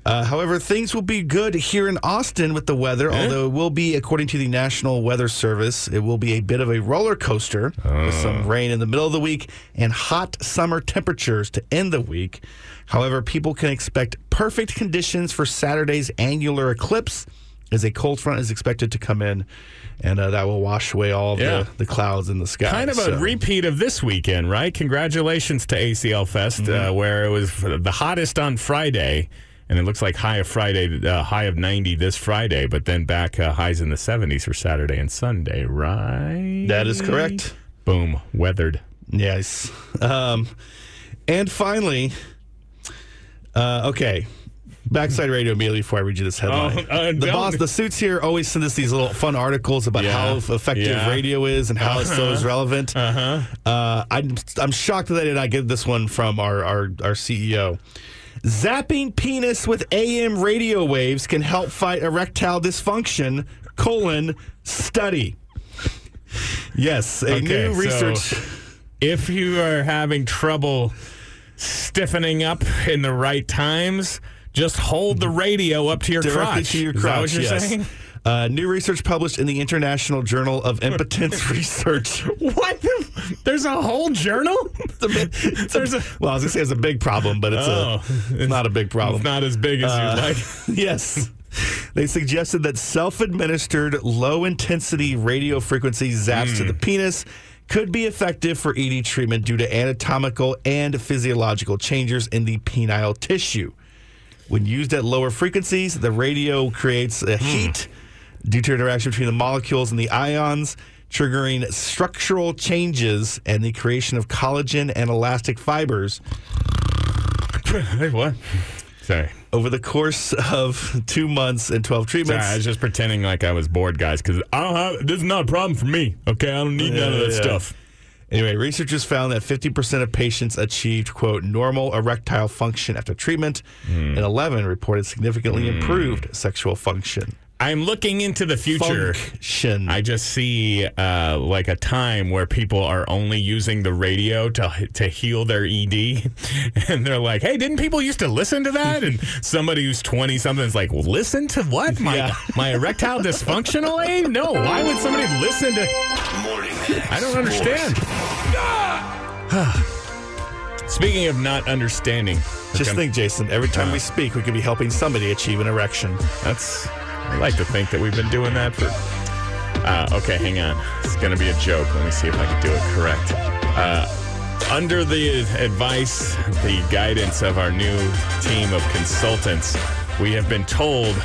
B: Uh, however, things will be good here in Austin with the weather, although it will be, according to the National Weather Service, it will be a bit of a roller coaster with some rain in the middle of the week and hot summer temperatures to end the week. However, people can expect perfect conditions for Saturday's annular eclipse as a cold front is expected to come in and uh, that will wash away all
A: Yeah.
B: the, the clouds in the sky.
A: Kind of a repeat of this weekend, right? Congratulations to ACL Fest,
B: Mm-hmm.
A: uh, where it was the hottest on Friday, and it looks like high of Friday, uh, high of 90 this Friday, but then back uh, highs in the 70s for Saturday and Sunday, right?
B: That is correct.
A: Boom, weathered.
B: Yes. Um, and finally, uh, okay. Backside radio immediately before I read you this headline.
A: Oh, uh,
B: the boss, the suits here always send us these little fun articles about
A: Yeah.
B: how effective
A: Yeah.
B: radio is and how it still is relevant. Uh-huh. I'm, I'm shocked that I did not get this one from our, our, our CEO. Zapping penis with AM radio waves can help fight erectile dysfunction, colon, study. Yes, a
A: Okay,
B: new
A: so-
B: research.
A: If you are having trouble stiffening up in the right times, just hold the radio up to your
B: directly
A: crotch.
B: to your
A: Is that
B: crotch.
A: what you're
B: yes.
A: saying?
B: Uh, new research published in the International Journal of Impotence Research.
A: What? the- There's a whole journal? There's a.
B: Well, I was gonna say it's a big problem, but it's,
A: Oh.
B: a, it's not a big problem.
A: It's not as big as
B: Uh,
A: you'd like.
B: yes. They suggested that self administered low intensity radio frequency zaps to the
A: Hmm.
B: penis could be effective for ED treatment due to anatomical and physiological changes in the penile tissue. When used at lower frequencies, the radio creates
A: Hmm.
B: a heat due to interaction between the molecules and the ions, triggering structural changes and the creation of collagen and elastic fibers.
A: Hey, what? Sorry.
B: Over the course of two months and 12
A: Sorry,
B: treatments,
A: I was just pretending like I was bored, guys, because I don't have. This is not a problem for me. Okay, I don't need none of that
B: Yeah, yeah.
A: stuff.
B: Anyway, researchers found that 50% of patients achieved, quote, normal erectile function after treatment,
A: Hmm.
B: and 11 reported significantly improved sexual function.
A: I'm looking into the future.
B: Function.
A: I just see uh, like a time where people are only using the radio to to heal their ED, and they're like, "Hey, didn't people used to listen to that?" And somebody who's twenty something is like, well, "Listen to what? My
B: Yeah.
A: my erectile dysfunctional aid? No, why would somebody listen to?"
C: Morning.
A: I don't understand. Speaking of not understanding,
B: Just think, Jason, every time we speak, we could be helping somebody achieve an erection.
A: That's. I like to think that we've been doing that for. Uh, okay, hang on. It's going to be a joke. Let me see if I can do it correct. Uh, under the advice, the guidance of our new team of consultants, we have been told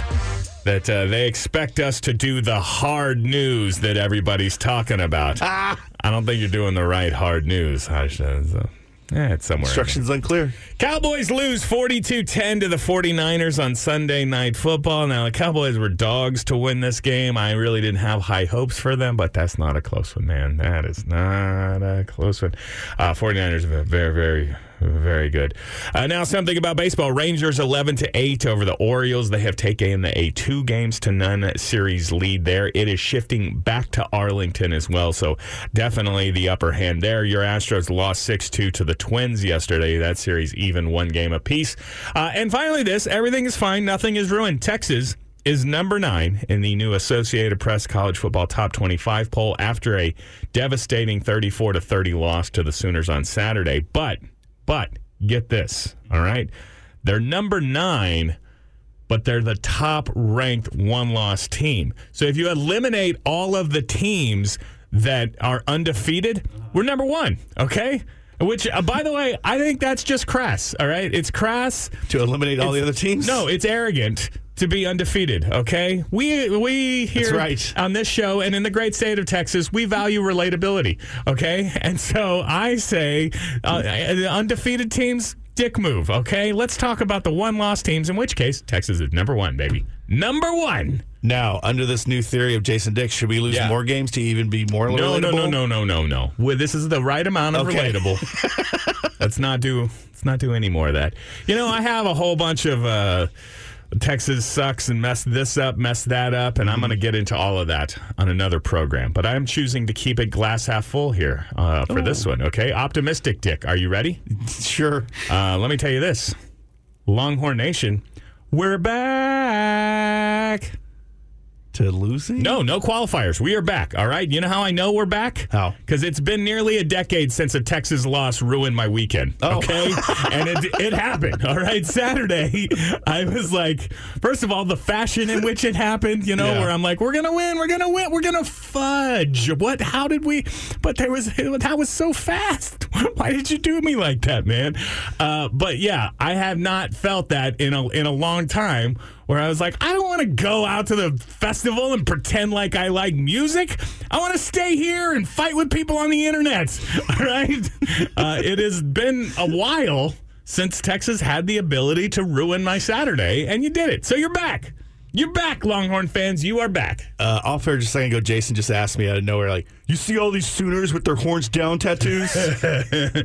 A: that uh, they expect us to do the hard news that everybody's talking about. I don't think you're doing the right hard news. I should, so, eh, it's somewhere.
B: Instructions unclear.
A: Cowboys lose 42-10 to the 49ers on Sunday Night Football. Now, the Cowboys were dogs to win this game. I really didn't have high hopes for them, but that's not a close one, man. That is not a close one. Uh, 49ers are very, very, very good. Uh, now, something about baseball. Rangers 11 to 8 over the Orioles. They have taken the a two games to none series lead there. It is shifting back to Arlington as well, so definitely the upper hand there. Your Astros lost 6 2 to the Twins yesterday. That series even one game apiece. Uh, and finally, this everything is fine, nothing is ruined. Texas is number nine in the new Associated Press College Football Top 25 poll after a devastating 34 to 30 loss to the Sooners on Saturday. But, but get this, all right? They're number nine, but they're the top ranked one loss team. So if you eliminate all of the teams that are undefeated, we're number one, okay? Which, uh, by the way, I think that's just crass. All right, it's crass.
B: To eliminate all the other teams?
A: No, it's arrogant to be undefeated. Okay, we we here
B: right.
A: on this show and in the great state of Texas, we value relatability. Okay, and so I say, uh, the undefeated teams. Dick move, okay? Let's talk about the one loss teams, in which case, Texas is number one, baby. Number one.
B: Now, under this new theory of Jason Dick, should we lose
A: Yeah.
B: more games to even be more
A: No,
B: relatable?
A: no, no, no, no, no, no. Well, this is the right amount of
B: Okay.
A: relatable. let's not do let's not do any more of that. You know, I have a whole bunch of uh, Texas sucks and messed this up, messed that up, and I'm going to get into all of that on another program. But I'm choosing to keep it glass half full here uh, for this one. Okay, optimistic, Dick. Are you ready?
B: Sure.
A: Uh, let me tell you this, Longhorn Nation, we're back.
B: To losing?
A: No, no qualifiers. We are back. All right. You know how I know we're back?
B: How?
A: Because it's been nearly a decade since a Texas loss ruined my weekend.
B: Oh.
A: Okay. and it, it happened. All right. Saturday, I was like, first of all, the fashion in which it happened, you know,
B: Yeah.
A: where I'm like, we're going to win. We're going to win. We're going to fudge. What? How did we? But there was, that was so fast. Why did you do me like that, man? Uh, but yeah, I have not felt that in a, in a long time where I was like, I don't want to go out to the festival and pretend like I like music. I want to stay here and fight with people on the internet. All right. Uh, it has been a while since Texas had the ability to ruin my Saturday, and you did it. So you're back. You're back, Longhorn fans. You are back.
B: Uh, off air just a second ago, Jason just asked me out of nowhere, like, you see all these Sooners with their horns down tattoos?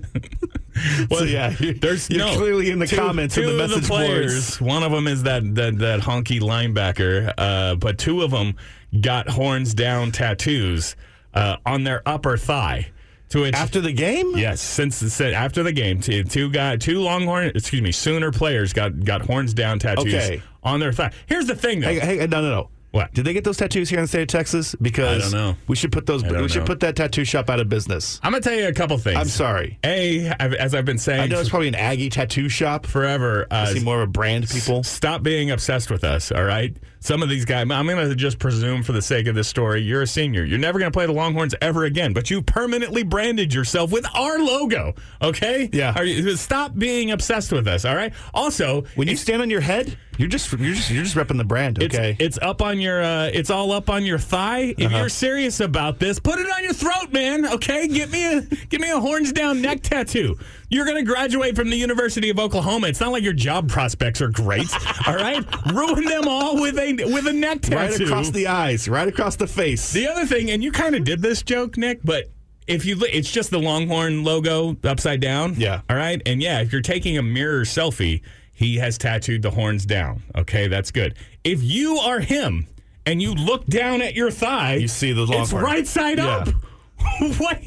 B: so, yeah, you're,
A: There's
B: you're
A: no
B: clearly in the
A: two-
B: comments
A: two
B: and the
A: of
B: message
A: players.
B: boards.
A: One of them is that that, that honky linebacker, uh, but two of them got horns down tattoos uh, on their upper thigh. To which
B: After the game?
A: Yes, since the, since- after the game, two, two guy, two Longhorn, excuse me, Sooner players got got horns down tattoos
B: Okay.
A: on their thigh. Here's the thing, though.
B: Hey, hey, no, no, no.
A: What?
B: Did they get those tattoos here in the state of Texas? Because
A: I don't know.
B: We should put those.
A: I
B: We should put that tattoo shop out of business.
A: I'm gonna tell you a couple things.
B: I'm sorry.
A: A, I've, as I've been saying
B: I know it's probably an Aggie tattoo shop.
A: forever,
B: I
A: uh,
B: see more of a brand people.
A: Stop being obsessed with us, all right? Some of these guys, I'm going to just presume for the sake of this story, you're a senior. You're never going to play the Longhorns ever again, but you permanently branded yourself with our logo, okay?
B: Yeah.
A: Are you, stop being obsessed with us, all right? Also,
B: When you stand on your head, you're just you're just you're just repping the brand. Okay.
A: it's up on your, uh, it's all up on your thigh. If you're serious about this, put it on your throat, man. Okay, get me a, get me a horns down neck tattoo. You're going to graduate from the University of Oklahoma. It's not like your job prospects are great. all right, ruin them all with a with a neck tattoo.
B: right across the eyes, right across the face.
A: The other thing, and you kind of did this joke, Nick, but if you look, it's just the Longhorn logo upside down.
B: Yeah.
A: All right. And yeah, if you're taking a mirror selfie, he has tattooed the horns down. Okay, that's good. If you are him and you look down at your thigh,
B: You see the
A: it's
B: Longhorn.
A: right side
B: Yeah.
A: up. what?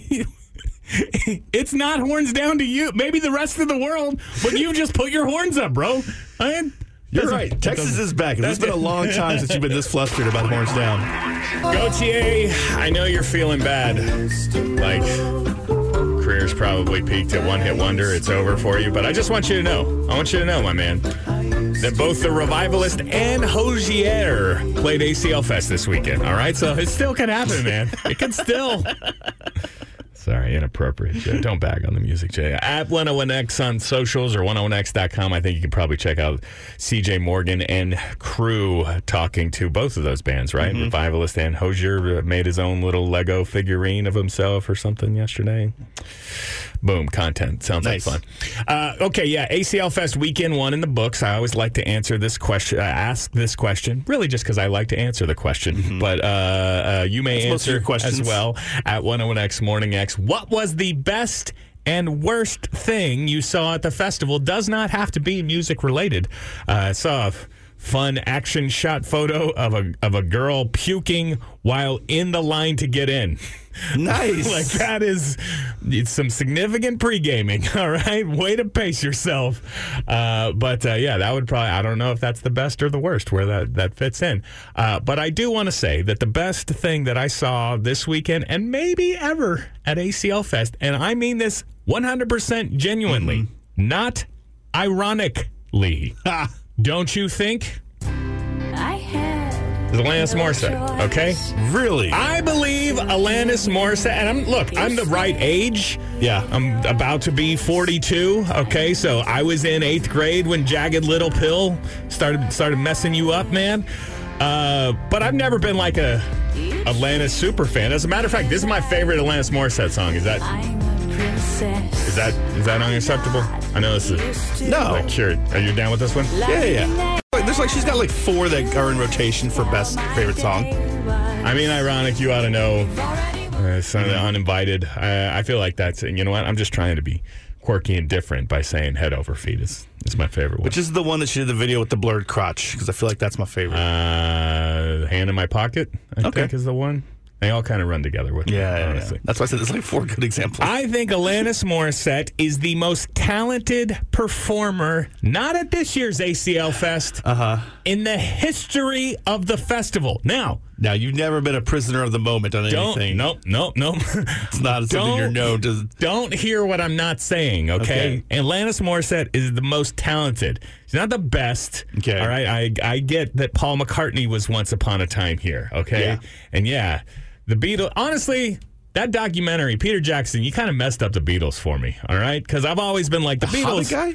A: it's not horns down to you. Maybe the rest of the world, but you just put your horns up, bro. I,
B: You're right. Texas is back. It's been a long time since you've been this flustered about horns down.
A: Gotye, I know you're feeling bad. Like, career's probably peaked at one hit wonder. It's over for you. But I just want you to know, I want you to know, my man, that both the Revivalist and Hozier played ACL Fest this weekend. All right. So it still can happen, man. It can still. Sorry, inappropriate, Jay. Don't bag on the music, Jay. At 101X on socials or 101X.com, I think you can probably check out CJ Morgan and crew talking to both of those bands, right? Mm-hmm. Revivalist and Hozier made his own little Lego figurine of himself or something yesterday. Boom, content. Sounds
B: Nice.
A: like fun. Uh, okay, yeah, ACL Fest weekend one in the books. I always like to answer this question, uh, ask this question, really just because I like to answer the question. But uh, uh, you may
B: Mm-hmm. of
A: answer
B: your questions.
A: as well at 101X Morning X. What was the best and worst thing you saw at the festival? Does not have to be music related. Uh, I saw fun action shot photo of a of a girl puking while in the line to get in.
B: Nice.
A: like that is it's some significant pre gaming. All right, way to pace yourself. Uh, but uh, yeah, that would probably I don't know if that's the best or the worst where that that fits in. Uh, but I do want to say that the best thing that I saw this weekend and maybe ever at ACL Fest, and I mean this 100% genuinely, not ironically. don't you think?
D: I had
A: Is Alanis Morissette, okay?
B: really?
A: I believe Alanis Morissette, and I'm look, I'm the right age.
B: yeah.
A: I'm about to be 42. Okay, so I was in eighth grade when Jagged Little Pill started started messing you up, man. Uh, but I've never been like a Alanis super fan. As a matter of fact, this is my favorite Alanis Morissette song. Is that
D: I'm a princess.
A: Is that is that unacceptable? I know this is
B: No.
A: like sure. Are you down with this one?
B: Yeah, yeah. Like, There's like she's got like four that are in rotation for best favorite song.
A: I mean, ironic. You ought to know. Uh, son of the uninvited. I, I feel like that's. You know what? I'm just trying to be quirky and different by saying head over feet is is my favorite one.
B: Which is the one that she did the video with the blurred crotch because I feel like that's my favorite.
A: Uh, hand in my pocket, I
B: Okay.
A: think is the one. They all kind of run together with me,
B: yeah, yeah,
A: honestly.
B: yeah. That's why I said there's like four good examples.
A: I think Alanis Morissette is the most talented performer, not at this year's ACL Fest, uh-huh. in the history of the festival. Now,
B: now you've never been a prisoner of the moment on
A: don't,
B: anything.
A: nope, nope, nope.
B: It's not something you're known to.
A: Don't hear what I'm not saying, okay?
B: Okay.
A: Alanis Morissette is the most talented. She's not the best.
B: Okay.
A: All right. I, I get that Paul McCartney was once upon a time here, okay?
B: Yeah.
A: And yeah, the Beatles, honestly, that documentary, Peter Jackson, you kind of messed up the Beatles for me, all right? Because I've always been like, the,
B: Hobbit
A: Beatles.
B: guy?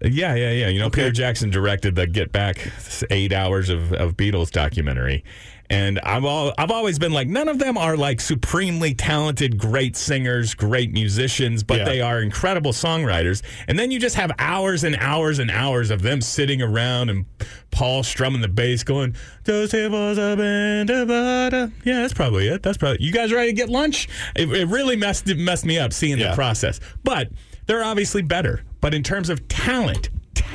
A: Yeah, yeah, yeah. You know,
B: Okay.
A: Peter Jackson directed the Get Back eight hours of, of Beatles documentary. And I've all I've always been like, none of them are like supremely talented, great singers, great musicians, but
B: Yeah.
A: they are incredible songwriters. And then you just have hours and hours and hours of them sitting around and Paul strumming the bass, going, "Those tables been divided." Yeah, that's probably it. That's probably you guys ready to get lunch? It, it really messed it messed me up seeing
B: Yeah.
A: the process. But they're obviously better. But in terms of talent,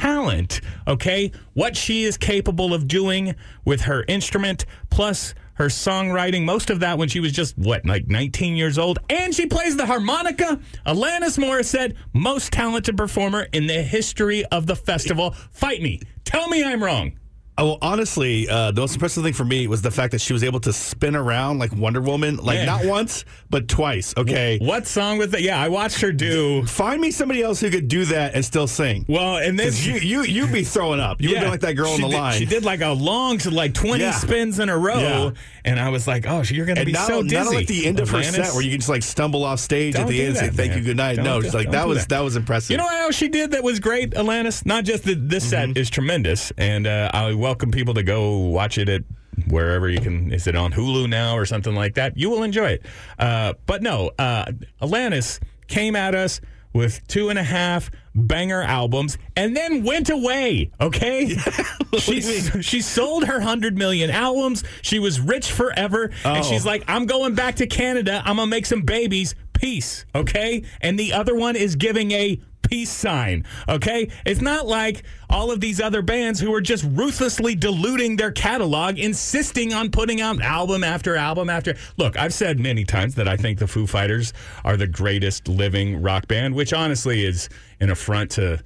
A: talent, okay, what she is capable of doing with her instrument, plus her songwriting, most of that when she was just, what, like 19 years old, and she plays the harmonica. Alanis Morissette, most talented performer in the history of the festival. Fight me. Tell me I'm wrong.
B: Oh, well, honestly, uh, the most impressive thing for me was the fact that she was able to spin around like Wonder Woman, like
A: Man.
B: not once, but twice. Okay.
A: What song was that? Yeah, I watched her do.
B: Find me somebody else who could do that and still sing.
A: Well, and then
B: you you you'd be throwing up. You would be like that girl on the
A: did-
B: line.
A: She did like a long, like 20
B: Yeah.
A: spins in a row.
B: Yeah.
A: And I was like, oh, you're going to
B: and
A: be
B: not,
A: so dizzy.
B: not like the end of her set where you can just like stumble off stage
A: Don't
B: at the end and say
A: that,
B: thank
A: man.
B: you, good night.
A: Don't
B: no,
A: do-
B: just like that was
A: that.
B: that. was impressive.
A: You know what else she did that was great, Alanis? Not just that this set
B: Mm-hmm.
A: is tremendous, and uh, I welcome people to go watch it at wherever you can. Is it on Hulu now or something like that? You will enjoy it. Uh, but no, uh, Alanis came at us with two and a half banger albums and then went away. Okay, she she sold her hundred million albums. She was rich forever, and
B: Oh.
A: she's like, I'm going back to Canada. I'm gonna make some babies. Peace. Okay, and the other one is giving a peace sign. Okay? It's not like all of these other bands who are just ruthlessly diluting their catalog, insisting on putting out album after album after. Look, I've said many times that I think the Foo Fighters are the greatest living rock band, which honestly is an affront to.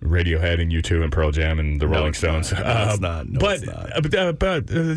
A: Radiohead and U2 and Pearl Jam and the Rolling
B: it's not.
A: Stones.
B: No, it's not. No,
A: but
B: not.
A: uh, but, uh, but uh,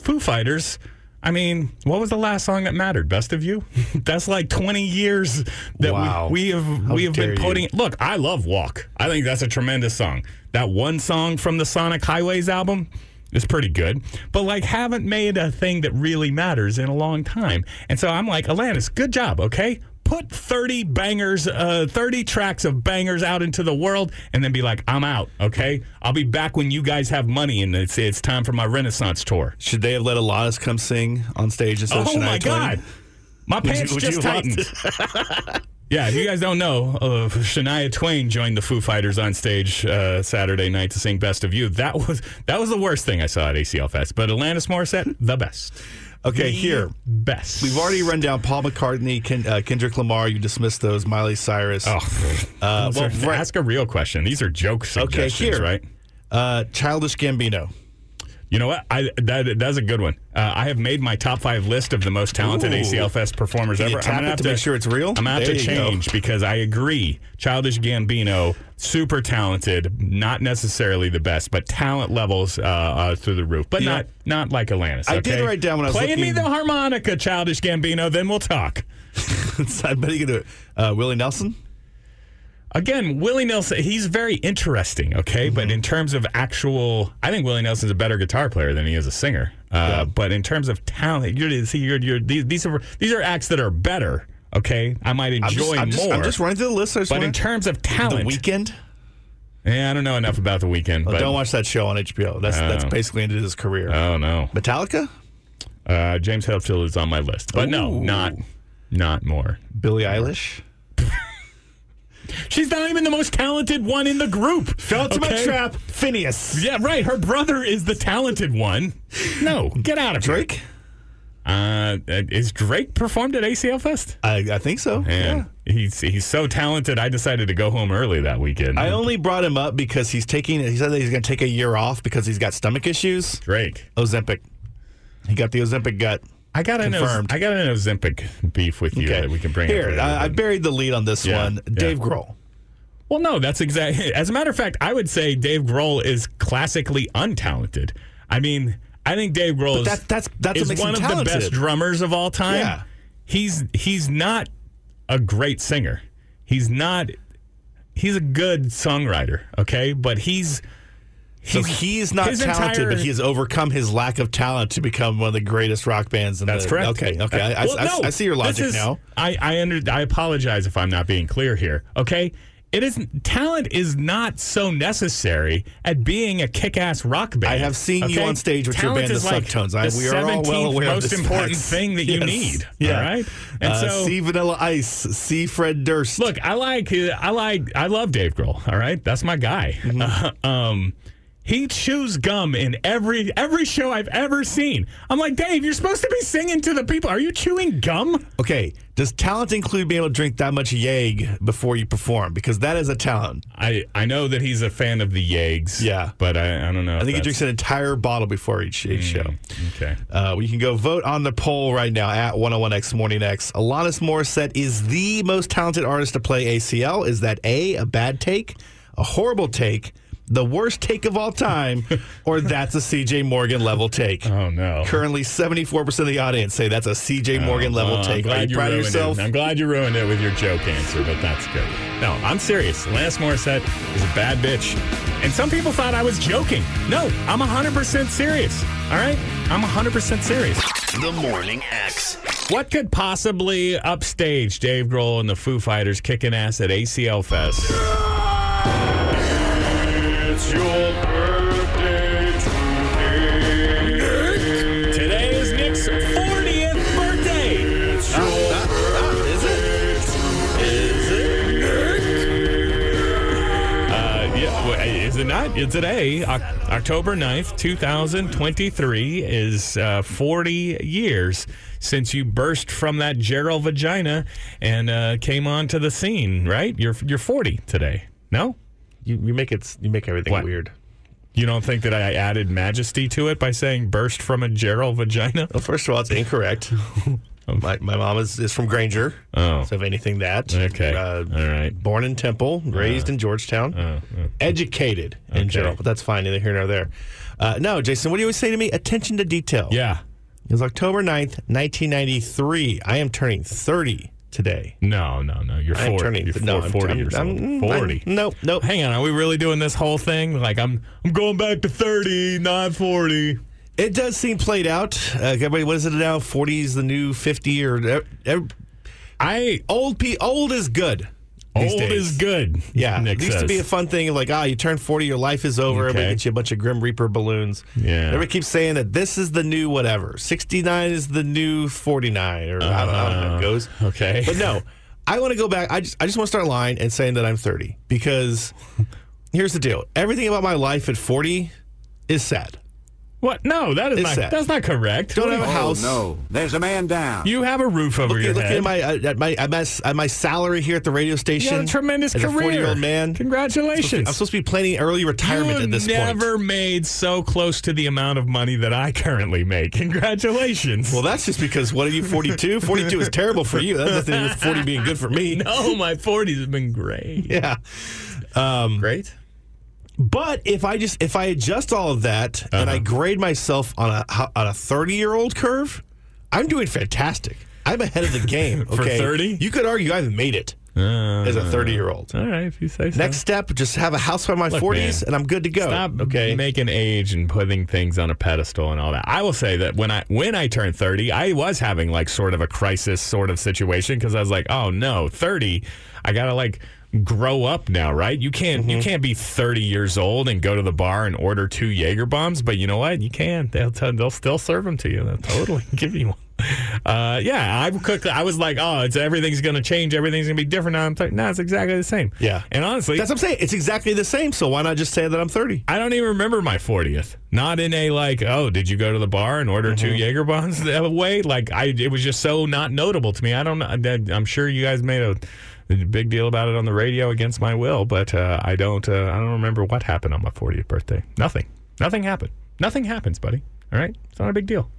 A: Foo Fighters. I mean, what was the last song that mattered? Best of You. That's like twenty years that
B: Wow.
A: we, we have
B: How
A: we have been
B: dare you.
A: putting. Look, I love Walk. I think that's a tremendous song. That one song from the Sonic Highways album is pretty good, but like haven't made a thing that really matters in a long time. And so I'm like, Alanis, good job, okay? Put 30 bangers, uh, 30 tracks of bangers out into the world and then be like, I'm out, okay? I'll be back when you guys have money and it's, it's time for my Renaissance tour.
B: Should they have let Alanis come sing on stage instead of
A: Oh
B: Shania
A: my
B: Twain?
A: God. My pants
B: would
A: just
B: you have
A: tightened. yeah, if you guys don't know, uh, Shania Twain joined the Foo Fighters on stage uh, Saturday night to sing "Best of You." That was that was the worst thing I saw at ACL Fest. But Alanis Morissette, the best.
B: Okay, here.
A: best.
B: We've already run down Paul McCartney, Ken, uh, Kendrick Lamar. You dismissed those. Miley Cyrus.
A: Oh,
B: Uh, well,
A: are-
B: right-
A: ask a real question. These are joke suggestions, Okay,
B: here.
A: right?
B: Uh, Childish Gambino.
A: You know what? I that, that's a good one. Uh, I have made my top five list of the most talented
B: Ooh.
A: ACL Fest performers
B: Can you
A: ever.
B: tap
A: gonna have
B: to make sure it's real?
A: I'm gonna have
B: There
A: to
B: you go.
A: change because I agree. Childish Gambino, super talented, not necessarily the best, but talent levels uh, uh, through the roof. But
B: You know-
A: not not like Alanis.
B: I did write down when I was
A: Play me the harmonica, Childish Gambino. Then we'll talk.
B: I bet he can do it. Uh, Willie Nelson.
A: Again, Willie Nelson, he's very interesting, okay? But
B: Mm-hmm.
A: in terms of actual, I think Willie Nelson's a better guitar player than he is a singer. Uh,
B: Yeah.
A: But in terms of talent, you're, you're, you're, these, these, are, these are acts that are better, okay? I might
B: I'm just,
A: enjoy
B: I'm just,
A: more.
B: I'm just running through the list.
A: But in terms of talent.
B: the Weeknd.
A: yeah, I don't know enough about the Weeknd.
B: Well,
A: but,
B: don't watch that show on HBO. That's that's
A: Oh.
B: basically ended his career.
A: Oh no,
B: Metallica,
A: uh, James Hetfield is on my list, but no, not, not more.
B: Billie Eilish.
A: She's not even the most talented one in the group.
B: Fell into my trap. Finneas.
A: Yeah, right. Her brother is the talented one. No, get out of here.
B: Drake.
A: Uh, is Drake performed at ACL Fest?
B: I, I think so.
A: And he's he's so talented. I decided to go home early that weekend.
B: I only brought him up because he's taking. He said that he's going to take a year off because he's got stomach issues.
A: Drake.
B: Ozempic. He got the Ozempic gut.
A: I got an. I got an Ozempic beef with you that we can bring
B: Here,
A: up later,
B: I, I
A: but-
B: buried the lead on this
A: Yeah,
B: one.
A: yeah.
B: Dave Grohl.
A: Well, no, that's exactly. As a matter of fact, I would say Dave Grohl is classically untalented. I mean, I think Dave Grohl is,
B: that- that's- that's what
A: is
B: makes him
A: one of the
B: talented.
A: best drummers of all time.
B: Yeah.
A: He's he's not a great singer. He's not. He's a good songwriter. Okay, but he's.
B: So he's not talented,
A: entire-
B: but he has overcome his lack of talent to become one of the greatest rock bands. In
A: That's
B: the,
A: correct.
B: Okay, okay. I, I-
A: Well,
B: I-
A: no,
B: I see your logic
A: is-
B: now.
A: I I, under, I apologize if I'm not being clear here. Okay, it is talent is not so necessary at being a kick-ass rock band.
B: I have seen you on stage with your band, The
A: like
B: Subtones. I- we are all well
A: 17th
B: aware of
A: most
B: this
A: important
B: fact.
A: thing that you
B: Yes.
A: need.
B: Yeah.
A: All right, and
B: Uh,
A: so
B: see Vanilla Ice, see Fred Durst.
A: Look, I like I like I love Dave Grohl. All right, that's my guy.
B: Mm-hmm.
A: Uh, um, he chews gum in every every show I've ever seen. I'm like, Dave, you're supposed to be singing to the people. Are you chewing gum?
B: Okay, does talent include being able to drink that much Yag before you perform? Because that is a talent.
A: I I know that he's a fan of the Yags.
B: Yeah.
A: but I, I don't know.
B: I think he drinks an entire bottle before each, each show.
A: Okay.
B: Uh, you can go vote on the poll right now at 101X Morning X. Alanis Morissette is the most talented artist to play ACL. Is that A, a bad take, a horrible take, the worst take of all time, or that's a CJ Morgan level take?
A: Oh no.
B: Currently, 74% of the audience say that's a CJ oh, Morgan level
A: Well, I'm
B: take. Are
A: glad
B: you proud of yourself?
A: It. I'm glad you ruined it with your joke answer, but that's good. No, I'm serious. Alanis Morissette is a bad bitch. And some people thought I was joking. No, I'm 100% serious. All right? I'm 100% serious.
C: The Morning X.
A: What could possibly upstage Dave Grohl and the Foo Fighters kicking ass at ACL Fest? Your birthday today. Today is Nick's 40th birthday. It's your
B: Is it?
A: Uh, yeah, well, is it not? It's today, October 9th, 2023, is uh, 40 years since you burst from that Jarrell vagina and uh, came onto the scene, right? You're you're 40 today. No?
B: You, you make it. You make everything
A: What?
B: weird.
A: You don't think that I added majesty to it by saying burst from a Jarrell vagina?
B: Well, first of all, it's incorrect. my, my mom is, is from Granger.
A: Oh.
B: So if anything, that.
A: Okay.
B: Uh,
A: All right.
B: Born in Temple, raised in Georgetown, educated in
A: Okay.
B: general, but that's fine, neither here nor there. Uh, no, Jason, what do you always say to me? Attention to detail.
A: Yeah.
B: It was October 9th, 1993. I am turning 30 today.
A: No, no, no. You're
B: I am
A: 40.
B: turning
A: You're
B: no,
A: 40
B: I'm,
A: years
B: I'm,
A: old.
B: I'm-
A: 40.
B: I'm- nope, nope.
A: Hang on, are we really doing this whole thing? Like I'm I'm going back to 30, not 40.
B: It does seem played out. Uh, everybody, what is it now? 40 is the new 50 or ev- ev-
A: I
B: Old pe- old is good.
A: Old
B: days.
A: is good.
B: Yeah,
A: Nick
B: it used to be a fun thing. Like, ah, you turn forty, your life is over. Everybody
A: Okay.
B: gets you a bunch of Grim Reaper balloons.
A: Yeah.
B: everybody keeps saying that this is the new whatever. Sixty nine is the new forty nine, or I, don't, I don't know how it goes.
A: okay.
B: But no, I want to go back. I just I just want to start lying and saying that I'm 30 because here's the deal. Everything about my life at 40 is sad.
A: What? No, that is
B: It's
A: not.
B: sad.
A: That's not correct.
B: Don't have a
A: What do
B: house.
E: No, there's a man down.
A: You have a roof over
B: Look,
A: your
B: look
A: head.
B: at my at my at my, at my salary here at the radio station.
A: you
B: station.
A: have a tremendous
B: as
A: career.
B: 40 year old man.
A: Congratulations.
B: I'm supposed to be planning early retirement
A: you
B: at this
A: never
B: point.
A: made so close to the amount of money that I currently make. Congratulations.
B: Well, that's just because what are you 42? 42 is terrible for you. That's nothing to with 40 being good for me.
A: no, my 40s have been great.
B: Yeah. Um,
A: Great.
B: But if I just if I adjust all of that and
A: Uh-huh.
B: I grade myself on a on a 30 year old curve, I'm doing fantastic. I'm ahead of the game.
A: For
B: Okay?
A: 30?
B: You could argue I've made it as a 30 year old.
A: All right, if you say so.
B: Next step, just have a house by my
A: Look,
B: 40s
A: man,
B: and I'm good to go.
A: Stop
B: okay.
A: making age and putting things on a pedestal and all that. I will say that when I when I turned 30, I was having like sort of a crisis sort of situation because I was like, "Oh no, 30, I got to like grow up now, right? You can't
B: Mm-hmm.
A: you can't be 30 years old and go to the bar and order two Jaeger bombs, but you know what? You can. They'll tell, they'll still serve them to you. They'll totally give you one. Uh, yeah, I quickly I was like, "Oh, it's everything's going to change. Everything's going to be different now." I'm 30. No, it's exactly the same.
B: Yeah.
A: And honestly,
B: That's what I'm saying. It's exactly the same. So why not just say that I'm 30?
A: I don't even remember my 40th. Not in a like, oh, did you go to the bar and order two Jaeger bombs that way? Like, I it was just so not notable to me. I don't know. I'm sure you guys made a big deal about it on the radio against my will, but uh, I don't. Uh, I don't remember what happened on my 40th birthday. Nothing. Nothing happened. Nothing happens, buddy. All right, it's not a big deal.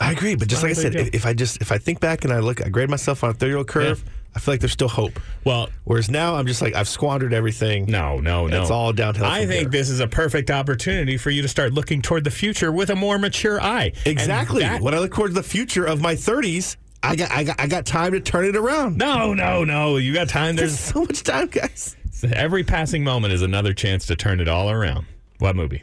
B: I agree, but just like I said, if, if I just if I think back and I look, I grade myself on a 30 year old curve. I feel like there's still hope.
A: Well,
B: Whereas now I'm just like I've squandered everything.
A: No, no, no.
B: It's all downhill
A: I think this is a perfect opportunity for you to start looking toward the future with a more mature eye.
B: Exactly.
A: that-
B: when I look toward the future of my 30s, I got I got I got time to turn it around.
A: no, no, no. You got time.
B: There's
A: There's
B: so much time, guys.
A: every passing moment is another chance to turn it all around. What movie?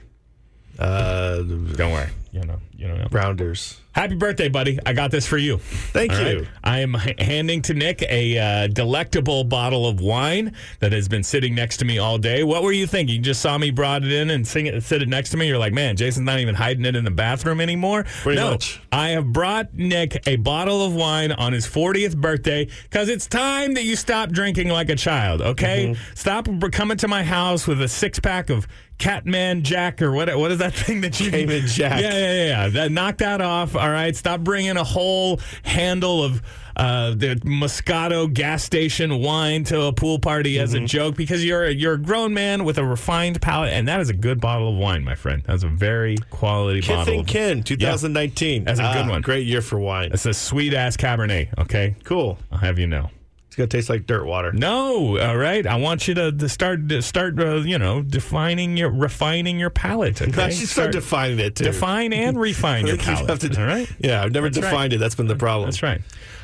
B: Uh,
A: Don't worry. You know. You know.
B: Rounders.
A: Happy birthday, buddy! I got this for you.
B: Thank
A: All
B: you.
A: right? I am handing to Nick a uh, delectable bottle of wine that has been sitting next to me all day. What were you thinking? You just saw me brought it in and sing it, sit it next to me. You're like, man, Jason's not even hiding it in the bathroom anymore.
B: Pretty
A: no,
B: much.
A: I have brought Nick a bottle of wine on his 40th birthday because it's time that you stop drinking like a child. Okay,
B: Mm-hmm.
A: stop coming to my house with a six pack of Cayman Jack or what? What is that thing that you
B: Cayman Jack.
A: Yeah, yeah, yeah. That knock that off. All right. Stop bringing a whole handle of uh, the Moscato gas station wine to a pool party as
B: Mm-hmm.
A: a joke because you're a, you're a grown man with a refined palate, and that is a good bottle of wine, my friend. That's a very quality
B: Kith
A: bottle.
B: and Kin, 2019.
A: That's a good
B: Ah,
A: one.
B: Great year for wine.
A: It's a sweet ass Cabernet. Okay,
B: Cool.
A: I'll have you know.
B: It's gonna taste like dirt water.
A: No, all right. I want you to, to start to start uh, you know defining your refining your palate. Okay?
B: I should start defining it too.
A: define and refine your
B: you
A: palate.
B: have to-
A: all right.
B: Yeah, I've never
A: That's right.
B: defined it. That's been the problem.
A: That's right.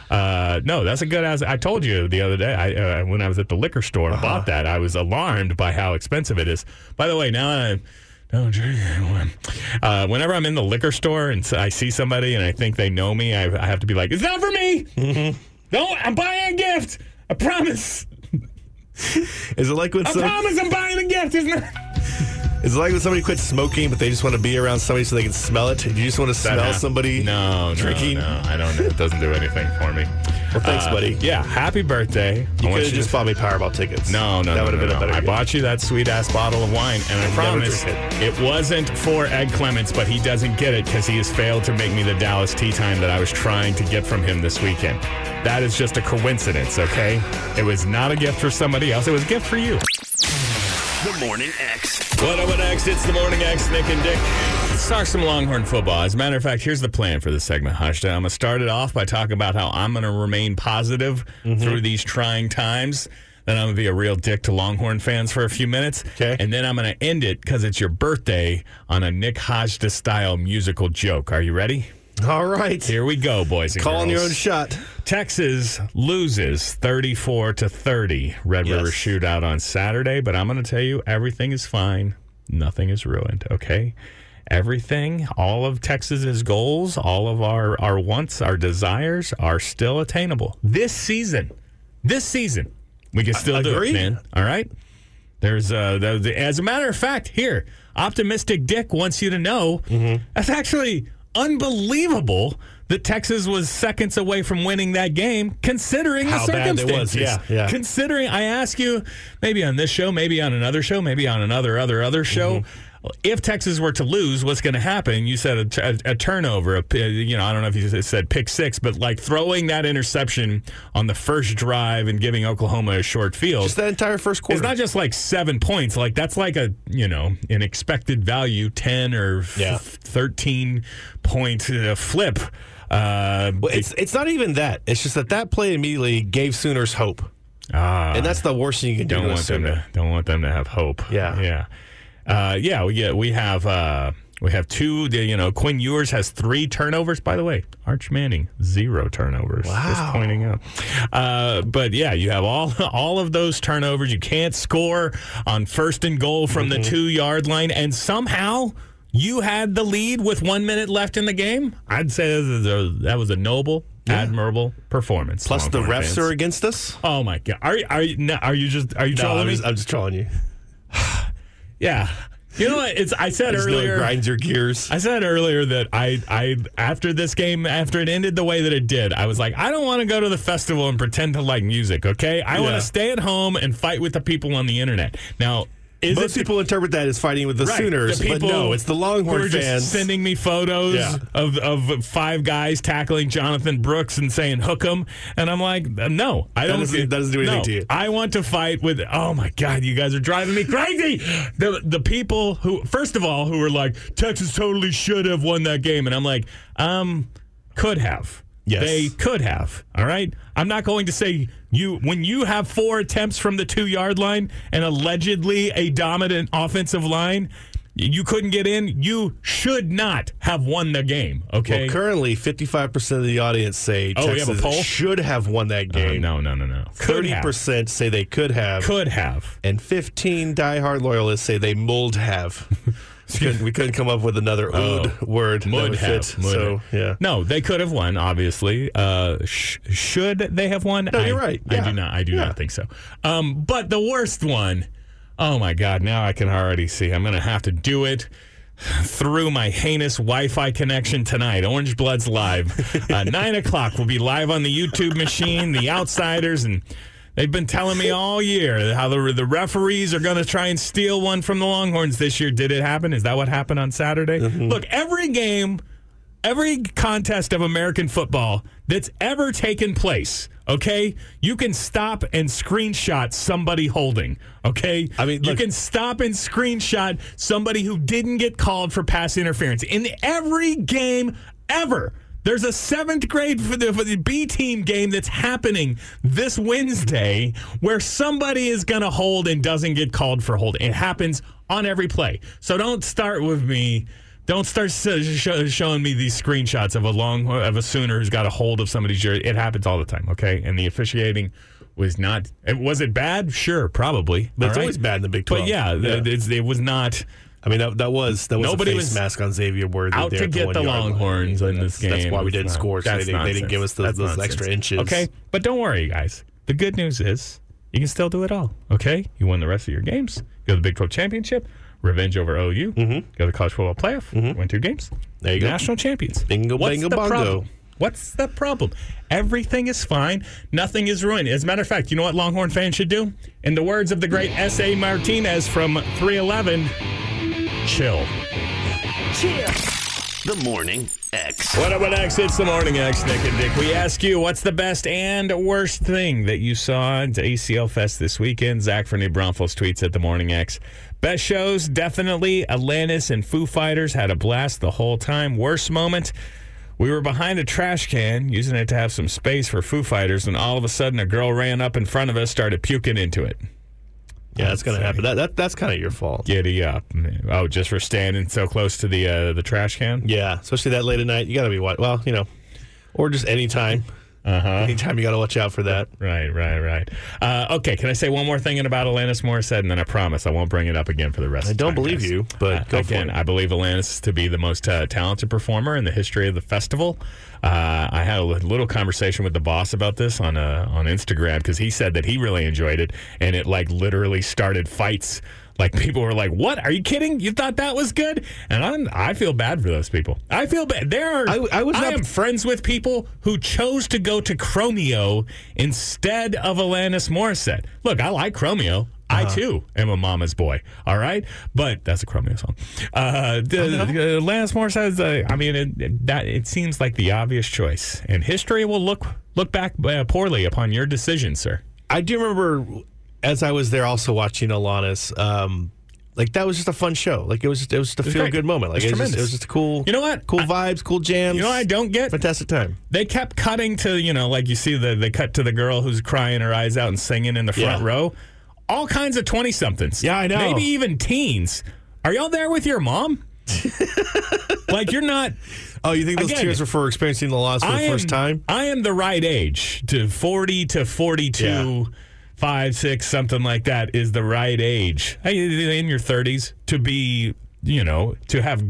A: Uh, no, that's a good as I told you the other day. I, uh, when I was at the liquor store and
B: Uh-huh.
A: bought that, I was alarmed by how expensive it is. By the way, now I don't drink anymore. Uh, whenever I'm in the liquor store and I see somebody and I think they know me, I, I have to be like, "It's not for me.
B: Mm-hmm.
A: Don't. I'm buying a gift. I promise.
B: Is it like when
A: I
B: some,
A: promise. I'm buying a gift. It's not."
B: Is it like when somebody quits smoking but they just want to be around somebody so they can smell it? Do you just want to smell somebody?
A: No, no,
B: drinking?
A: No, I don't. Know. It doesn't do anything for me.
B: Well, thanks,
A: Uh,
B: buddy.
A: Yeah, happy birthday.
B: You could have just bought me Powerball tickets.
A: No, no,
B: that
A: no,
B: would have
A: no,
B: been
A: no.
B: a better.
A: I
B: gift.
A: bought you that sweet ass bottle of wine, and I
B: never
A: promise
B: drink
A: it wasn't for Ed Clements, but he doesn't get it because he has failed to make me the Dallas tea time that I was trying to get from him this weekend. That is just a coincidence, okay? It was not a gift for somebody else. It was a gift for you.
C: The Morning X.
A: What up, what next? It's the Morning X, Nick and Dick. Let's talk some Longhorn football. As a matter of fact, here's the plan for this segment, Hushta. I'm going to start it off by talking about how I'm going to remain positive mm-hmm. through these trying times. Then I'm going to be a real dick to Longhorn fans for a few minutes.
B: Okay.
A: And then I'm going to end it because it's your birthday on a Nick Hajda style musical joke. Are you ready?
B: All right.
A: Here we go, boys and
B: Calling
A: girls.
B: your own shot.
A: Texas loses 34 to 30. Red
B: Yes.
A: River shootout on Saturday, but I'm going to tell you everything is fine. Nothing is ruined, okay? everything, all of Texas's goals, all of our, our wants, our desires are still attainable. This season, this season, we can still do
B: agree.
A: it, man. All right? There's, uh, the, the- as a matter of fact, here, Optimistic Dick wants you to know that's actually unbelievable that Texas was seconds away from winning that game, considering
B: How
A: the
B: bad it was.
A: circumstances.
B: Yeah, yeah.
A: Considering, I ask you, maybe on this show, maybe on another show, maybe on another other other show.
B: Mm-hmm.
A: If Texas were to lose, what's going to happen? You said a, t- a- a turnover. A, p- you know, I don't know if you said pick six, but like throwing that interception on the first drive and giving Oklahoma a short field.
B: Just that entire first quarter.
A: It's not just like seven points. Like that's like a you know an expected value ten or f-
B: Yeah.
A: thirteen point uh, flip. Uh,
B: Well, it's it's not even that. It's just that that play immediately gave Sooners hope,
A: ah,
B: and that's the worst thing you can do
A: don't
B: to
A: want them to don't want them to have hope.
B: Yeah.
A: yeah, uh, yeah. We get we have uh, we have two. You know, Quinn Ewers has three turnovers. By the way, Arch Manning zero turnovers. Just
B: Wow.
A: pointing out. Uh, but yeah, you have all all of those turnovers. You can't score on first and goal from
B: Mm-hmm.
A: the two yard line, and somehow. You had the lead with one minute left in the game. I'd say that was a, that was a noble, admirable performance.
B: Plus, the refs
A: fans.
B: are against us.
A: Oh my god! Are you- are you are you just are you
B: No,
A: trolling
B: I'm
A: me?
B: just, I'm just trolling you.
A: yeah. You know what? It's I said
B: I just know
A: earlier.
B: grinds your gears.
A: I said earlier that I I after this game after it ended the way that it did, I was like, I don't want to go to the festival and pretend to like music. Okay, I want to stay at home and fight with the people on the internet. Now, is
B: Most
A: it
B: people interpret that as fighting with the
A: Right,
B: Sooners,
A: the
B: but no, it's the Longhorn fans.
A: sending me photos
B: Yeah.
A: of, of five guys tackling Jonathan Brooks and saying hook him, and I'm like, no, I don't.
B: doesn't- that doesn't do anything
A: no,
B: to you.
A: I want to fight with. Oh my God, you guys are driving me crazy. the the people who, first of all, who were like Texas totally should have won that game, and I'm like, um, could have.
B: Yes.
A: They could have. All right. I'm not going to say you when you have four attempts from the two yard line and allegedly a dominant offensive line, you couldn't get in. You should not have won the game. Okay.
B: Well, currently, 55% of the audience say
A: Oh, we have a
B: Texas
A: poll?
B: should have won that
A: Uh,
B: game.
A: no, no, no, no. Could
B: 30% say they could have.
A: Could have.
B: And 15 diehard loyalists say they mold have. we, couldn't, we couldn't come up with another ood word that
A: Would
B: would
A: have.
B: fit.
A: Would
B: so,
A: have.
B: yeah.
A: No, they could have won. Obviously, uh, sh- should they have won?
B: No,
A: I-
B: you're right.
A: I do not. I do
B: Yeah.
A: not think so. Um, but the worst one. Oh my God! Now I can already see. I'm going to have to do it through my heinous Wi-Fi connection tonight. Orange Bloods live. Uh, Nine o'clock. We'll be live on the YouTube machine. The Outsiders and. They've been telling me all year how the the referees are going to try and steal one from the Longhorns this year. Did it happen? Is that what happened on Saturday? Mm-hmm. Look, every game every contest of American football that's ever taken place, okay, you can stop and screenshot somebody holding, okay?
B: I mean,
A: you can stop and screenshot somebody who didn't get called for pass interference in every game ever. There's a seventh grade for the, for the B team game that's happening this Wednesday where somebody is going to hold and doesn't get called for holding. It happens on every play. So don't start with me. Don't start showing me these screenshots of a long of a Sooner who's got a hold of somebody's jersey. It happens all the time, okay? And the officiating was not. it- Was it bad? Sure, probably.
B: It's
A: right?
B: always bad in the Big 12.
A: But yeah, th- it's, it was not
B: I mean, that, that was that was
A: Nobody
B: a face
A: was
B: mask on Xavier Worthy
A: out to get the Longhorns in this game.
B: That's why we didn't
A: not-
B: score. So they, didn't, they didn't give us those, those extra inches.
A: Okay, but don't worry, guys. The good news is you can still do it all. Okay, you won the rest of your games. Go to the Big 12 championship. Revenge over OU. Mm-hmm. Go to the college football playoff. Win two games.
B: There you go.
A: National champions.
B: Bingo,
A: What's
B: bango,
A: the
B: bongo.
A: problem? What's the problem? Everything is fine. Nothing is ruined. As a matter of fact, you know what Longhorn fans should do? In the words of the great S.A. Martinez from 311, chill. Chill.
C: The Morning X.
A: What up, what X? It's the morning X, Nick and Dick. We ask you, what's the best and worst thing that you saw at ACL Fest this weekend? Zach from New Braunfels tweets at the morning X. Best shows, definitely Alanis and Foo Fighters had a blast the whole time. Worst moment, we were behind a trash can, using it to have some space for Foo Fighters, and all of a sudden a girl ran up in front of us, started puking into it.
B: Yeah, that's gonna happen. That, that that's kind of your fault.
A: Giddy up. Oh, just for standing so close to the uh, the trash can?
B: Yeah, especially that late at night. You got to be what? Well, you know, or just any time.
A: Uh-huh.
B: Anytime you got to watch out for that.
A: Right, right, right. Uh, okay, can I say one more thing about Alanis Morissette, and then I promise I won't bring it up again for the rest.
B: I
A: of the
B: don't
A: time,
B: believe
A: guys.
B: you, but go for
A: again. I believe Alanis to be the most uh, talented performer in the history of the festival. Uh, I had a little conversation with the boss about this on uh, on Instagram because he said that he really enjoyed it, and it like literally started fights. Like people were like, "What? Are you kidding? You thought that was good?" And I'm, I feel bad for those people. I feel bad. There are.
B: I- I was not-
A: am friends with people who chose to go to Chromeo instead of Alanis Morissette. Look, I like Chromeo. I
B: Uh-huh.
A: too am a mama's boy. All right, but that's a Chromeo song. Uh, the, the Alanis Morissette. Is, uh, I mean, it, it- that it seems like the obvious choice, and history will look look back uh, poorly upon your decision, sir.
B: I do remember as I was there also watching Alanis. Um, like that was just a fun show. Like it was just it was just a feel good moment. Like
A: It was
B: it was, just, it was just a cool.
A: You know what?
B: Cool
A: I-
B: vibes, cool jams.
A: You know, what I don't get.
B: fantastic time.
A: They kept cutting to, you know, like you see the they cut to the girl who's crying her eyes out and singing in the front
B: Yeah.
A: row. All kinds of 20 somethings.
B: Yeah, I know.
A: Maybe even teens. Are y'all there with your mom? like you're not
B: Oh, you think those
A: Again,
B: tears were for experiencing the loss for
A: I
B: the
A: am,
B: first time?
A: I am the right age to 40 to 42,
B: Yeah.
A: five, six, something like that is the right age Hey, in your 30s to be, you know, to have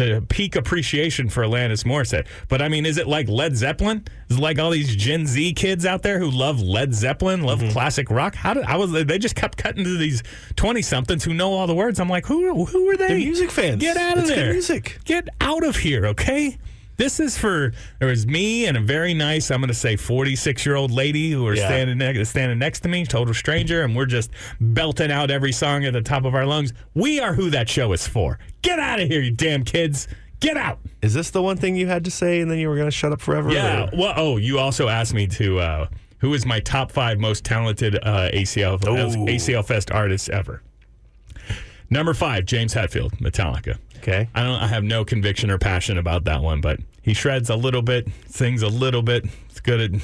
A: the peak appreciation for Alanis Morissette. But I mean, is it like Led Zeppelin? Is it like all these Gen Z kids out there who love Led Zeppelin, love
B: Mm-hmm.
A: classic rock? How did I was they just kept cutting to these 20 somethings who know all the words. I'm like, who who are they?
B: They're music fans.
A: Get out of
B: It's
A: there.
B: music.
A: Get out of here, okay? This is for there was me and a very nice, I'm going to say 46 year old lady who are
B: Yeah.
A: standing ne- standing next to me, total stranger, and we're just belting out every song at the top of our lungs. We are who that show is for. Get out of here, you damn kids! Get out!
B: Is this the one thing you had to say and then you were going to shut up forever?
A: Yeah.
B: or-
A: Well, oh, you also asked me to uh, who is my top five most talented uh, ACL
B: Ooh.
A: ACL Fest artists ever. Number five, James Hetfield, Metallica.
B: Okay.
A: I don't. I have no conviction or passion about that one, but he shreds a little bit, sings a little bit. He's good at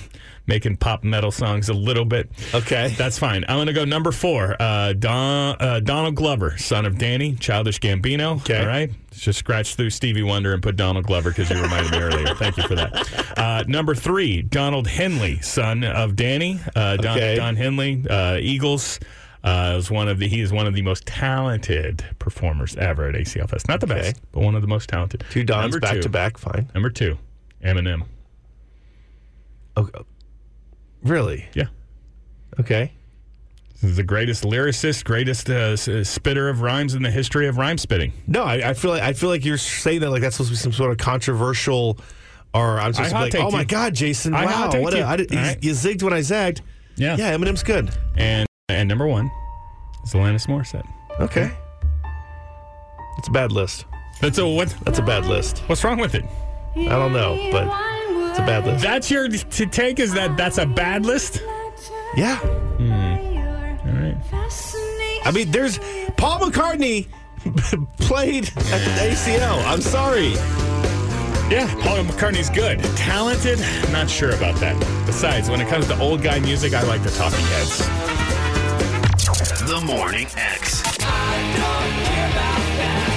A: making pop metal songs a little bit.
B: Okay.
A: That's fine. I'm going to go number four. Uh, Don, uh, Donald Glover, son of Danny, Childish Gambino.
B: Okay.
A: All right. Just scratch through Stevie Wonder and put Donald Glover because you reminded me earlier. Thank you for that. Uh, number three, Donald Henley, son of Danny. Uh, Don,
B: Okay.
A: Don Henley, uh, Eagles. Uh, is one of the he is one of the most talented performers ever at ACL Fest. Not the
B: Okay.
A: best, but one of the most talented.
B: Two Dons
A: Number
B: back
A: two.
B: to back. Fine.
A: Number two, Eminem.
B: Okay. Really?
A: Yeah.
B: Okay.
A: This is the greatest lyricist, greatest uh, uh, spitter of rhymes in the history of rhyme spitting.
B: No, I, I feel like I feel like you're saying that like that's supposed to be some sort of controversial, or I'm supposed
A: I
B: to be like, oh my
A: you.
B: god, Jason,
A: I
B: wow, what a. I did, you-
A: right.
B: you zigged when I zagged.
A: Yeah.
B: Yeah, Eminem's good.
A: And and number one is Alanis Morissette.
B: Okay, it's a bad list.
A: That's a what?
B: That's a bad list.
A: What's wrong with it?
B: I don't know, but it's a bad list.
A: That's your to take is that that's a bad list.
B: Yeah, hmm.
A: All right.
B: I mean, there's Paul McCartney played at the ACL. I'm sorry.
A: Yeah, Paul McCartney's good. Talented? Not sure about that. Besides, when it comes to old guy music, I like the Talking Heads.
C: The Morning X.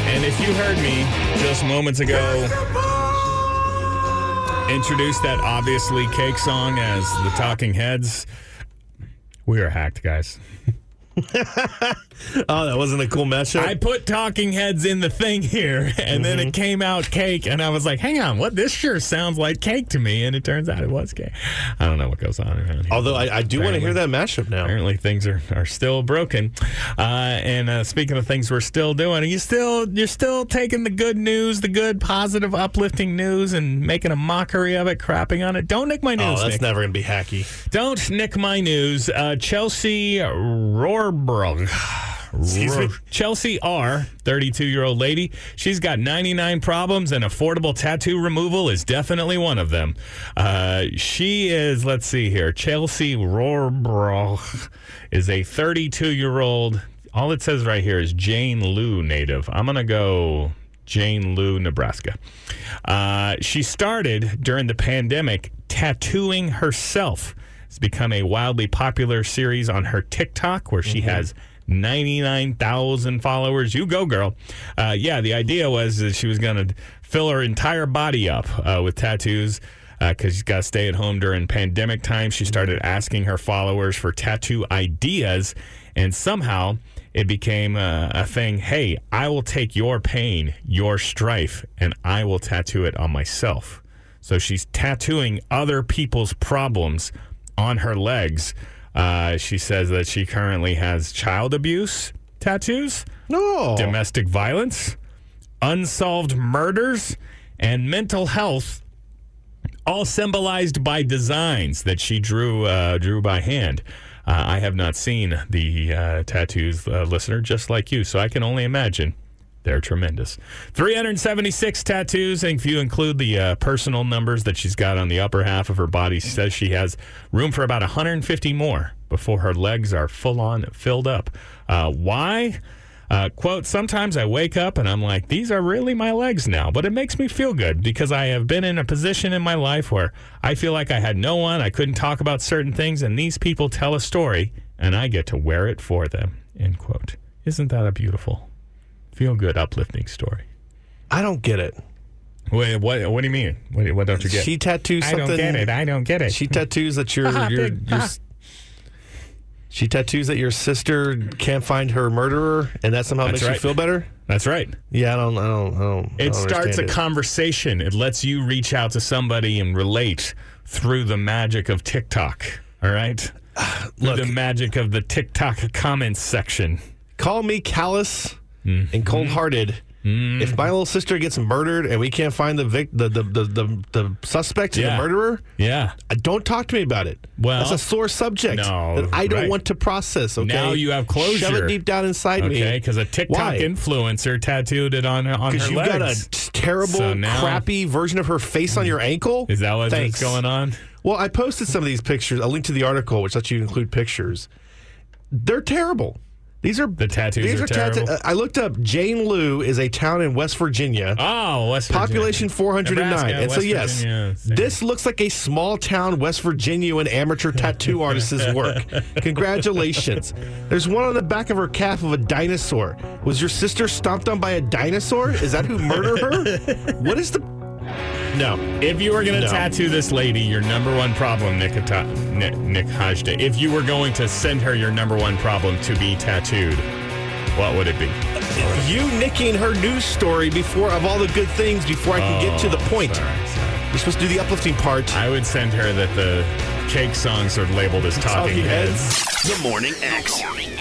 A: And if you heard me just moments ago introduce that obviously cake song as the Talking Heads, we are hacked, guys.
B: Oh, that wasn't a cool mashup.
A: I put Talking Heads in the thing here, and then it came out cake, and I was like, "Hang on, what? This sure sounds like cake to me." And it turns out it was cake. I don't know what goes on around here.
B: Although I, I do want to hear that mashup now.
A: Apparently things are, are still broken. Uh, and uh, speaking of things we're still doing, you still you're still taking the good news, the good, positive, uplifting news, and making a mockery of it, crapping on it. Don't nick my news.
B: Oh, that's
A: Nick.
B: never gonna be hacky.
A: Don't nick my news. Uh, Chelsea Rohrbrug.
B: Excuse me?
A: Chelsea R, 32 year old lady. She's got 99 problems, and affordable tattoo removal is definitely one of them. Uh, she is, let's see here, Chelsea Rohrbrug is a 32 year old. All it says right here is Jane Lew native. I'm going to go Jane Lew, Nebraska. Uh, she started during the pandemic tattooing herself. It's become a wildly popular series on her TikTok where she has 99,000 followers. You go, girl. Uh, yeah, the idea was that she was going to fill her entire body up uh, with tattoos. because she's got to stay at home during pandemic time. She started asking her followers for tattoo ideas, and somehow it became a, a thing. Hey, I will take your pain, your strife, and I will tattoo it on myself. So she's tattooing other people's problems on her legs. Uh, she says that she currently has child abuse tattoos,
B: No.
A: domestic violence, unsolved murders, and mental health, all symbolized by designs that she drew uh, drew by hand. Uh, I have not seen the uh, tattoos, uh, listener, just like you, so I can only imagine. They're tremendous. 376 tattoos, and if you include the uh, personal numbers that she's got on the upper half of her body, she says she has room for about 150 more before her legs are full on filled up. Uh, why? Uh, quote, sometimes I wake up and I'm like, these are really my legs now, but it makes me feel good because I have been in a position in my life where I feel like I had no one, I couldn't talk about certain things, and these people tell a story and I get to wear it for them, end quote. Isn't that a beautiful, feel good, uplifting story?
B: I don't get it.
A: Wait, what, what do you mean? What, what don't you get?
B: She tattoos Something, I
A: don't get it. I don't get it.
B: She tattoos that your
A: Ah,
B: your,
A: big,
B: your
A: ah.
B: she tattoos that your sister can't find her murderer, and that somehow
A: That's
B: makes
A: right.
B: you feel better.
A: That's right.
B: Yeah, I don't, I don't, I don't. I
A: It
B: don't
A: starts a
B: it.
A: conversation. It lets you reach out to somebody and relate through the magic of TikTok. All right? Through
B: Look.
A: the magic of the TikTok comments section.
B: Call me callous
A: Mm-hmm.
B: and cold-hearted. If my little sister gets murdered and we can't find the vic- the, the, the, the the suspect,
A: Yeah.
B: the murderer,
A: Yeah.
B: uh, don't talk to me about it.
A: Well-
B: that's a sore subject
A: No,
B: that I don't
A: right.
B: want to process. Okay,
A: Now you have
B: Shove
A: closure.
B: it deep down inside me.
A: Okay, because a TikTok
B: Why?
A: influencer tattooed it on on her
B: you
A: legs.
B: got a terrible,
A: So now-
B: crappy version of her face on your ankle.
A: Is that what's going on?
B: Well, I posted some of these pictures. A link to the article, which lets you include pictures. They're terrible. These are
A: The tattoos
B: These
A: are
B: are,
A: terrible?
B: uh, I looked up. Jane Lew is a town in West Virginia.
A: Oh, West Virginia.
B: Population 409.
A: Nebraska,
B: and so, yes,
A: Virginia,
B: this looks like a small town West Virginia and amateur tattoo artist's work. Congratulations. There's one on the back of her calf of a dinosaur. Was your sister stomped on by a dinosaur? Is that who murdered her? what is the. No.
A: If you were going to
B: No.
A: tattoo this lady, your number one problem, Nick, Ata- Nick, Nick Hajda, if you were going to send her your number one problem to be tattooed, what would it be?
B: You nicking her news story before of all the good things before I can get to the oh, point.
A: Sorry, sorry.
B: You're supposed to do the uplifting part.
A: I would send her that the cake songs are labeled as talking,
B: Talking
A: heads.
B: heads.
C: The Morning X. The Morning X.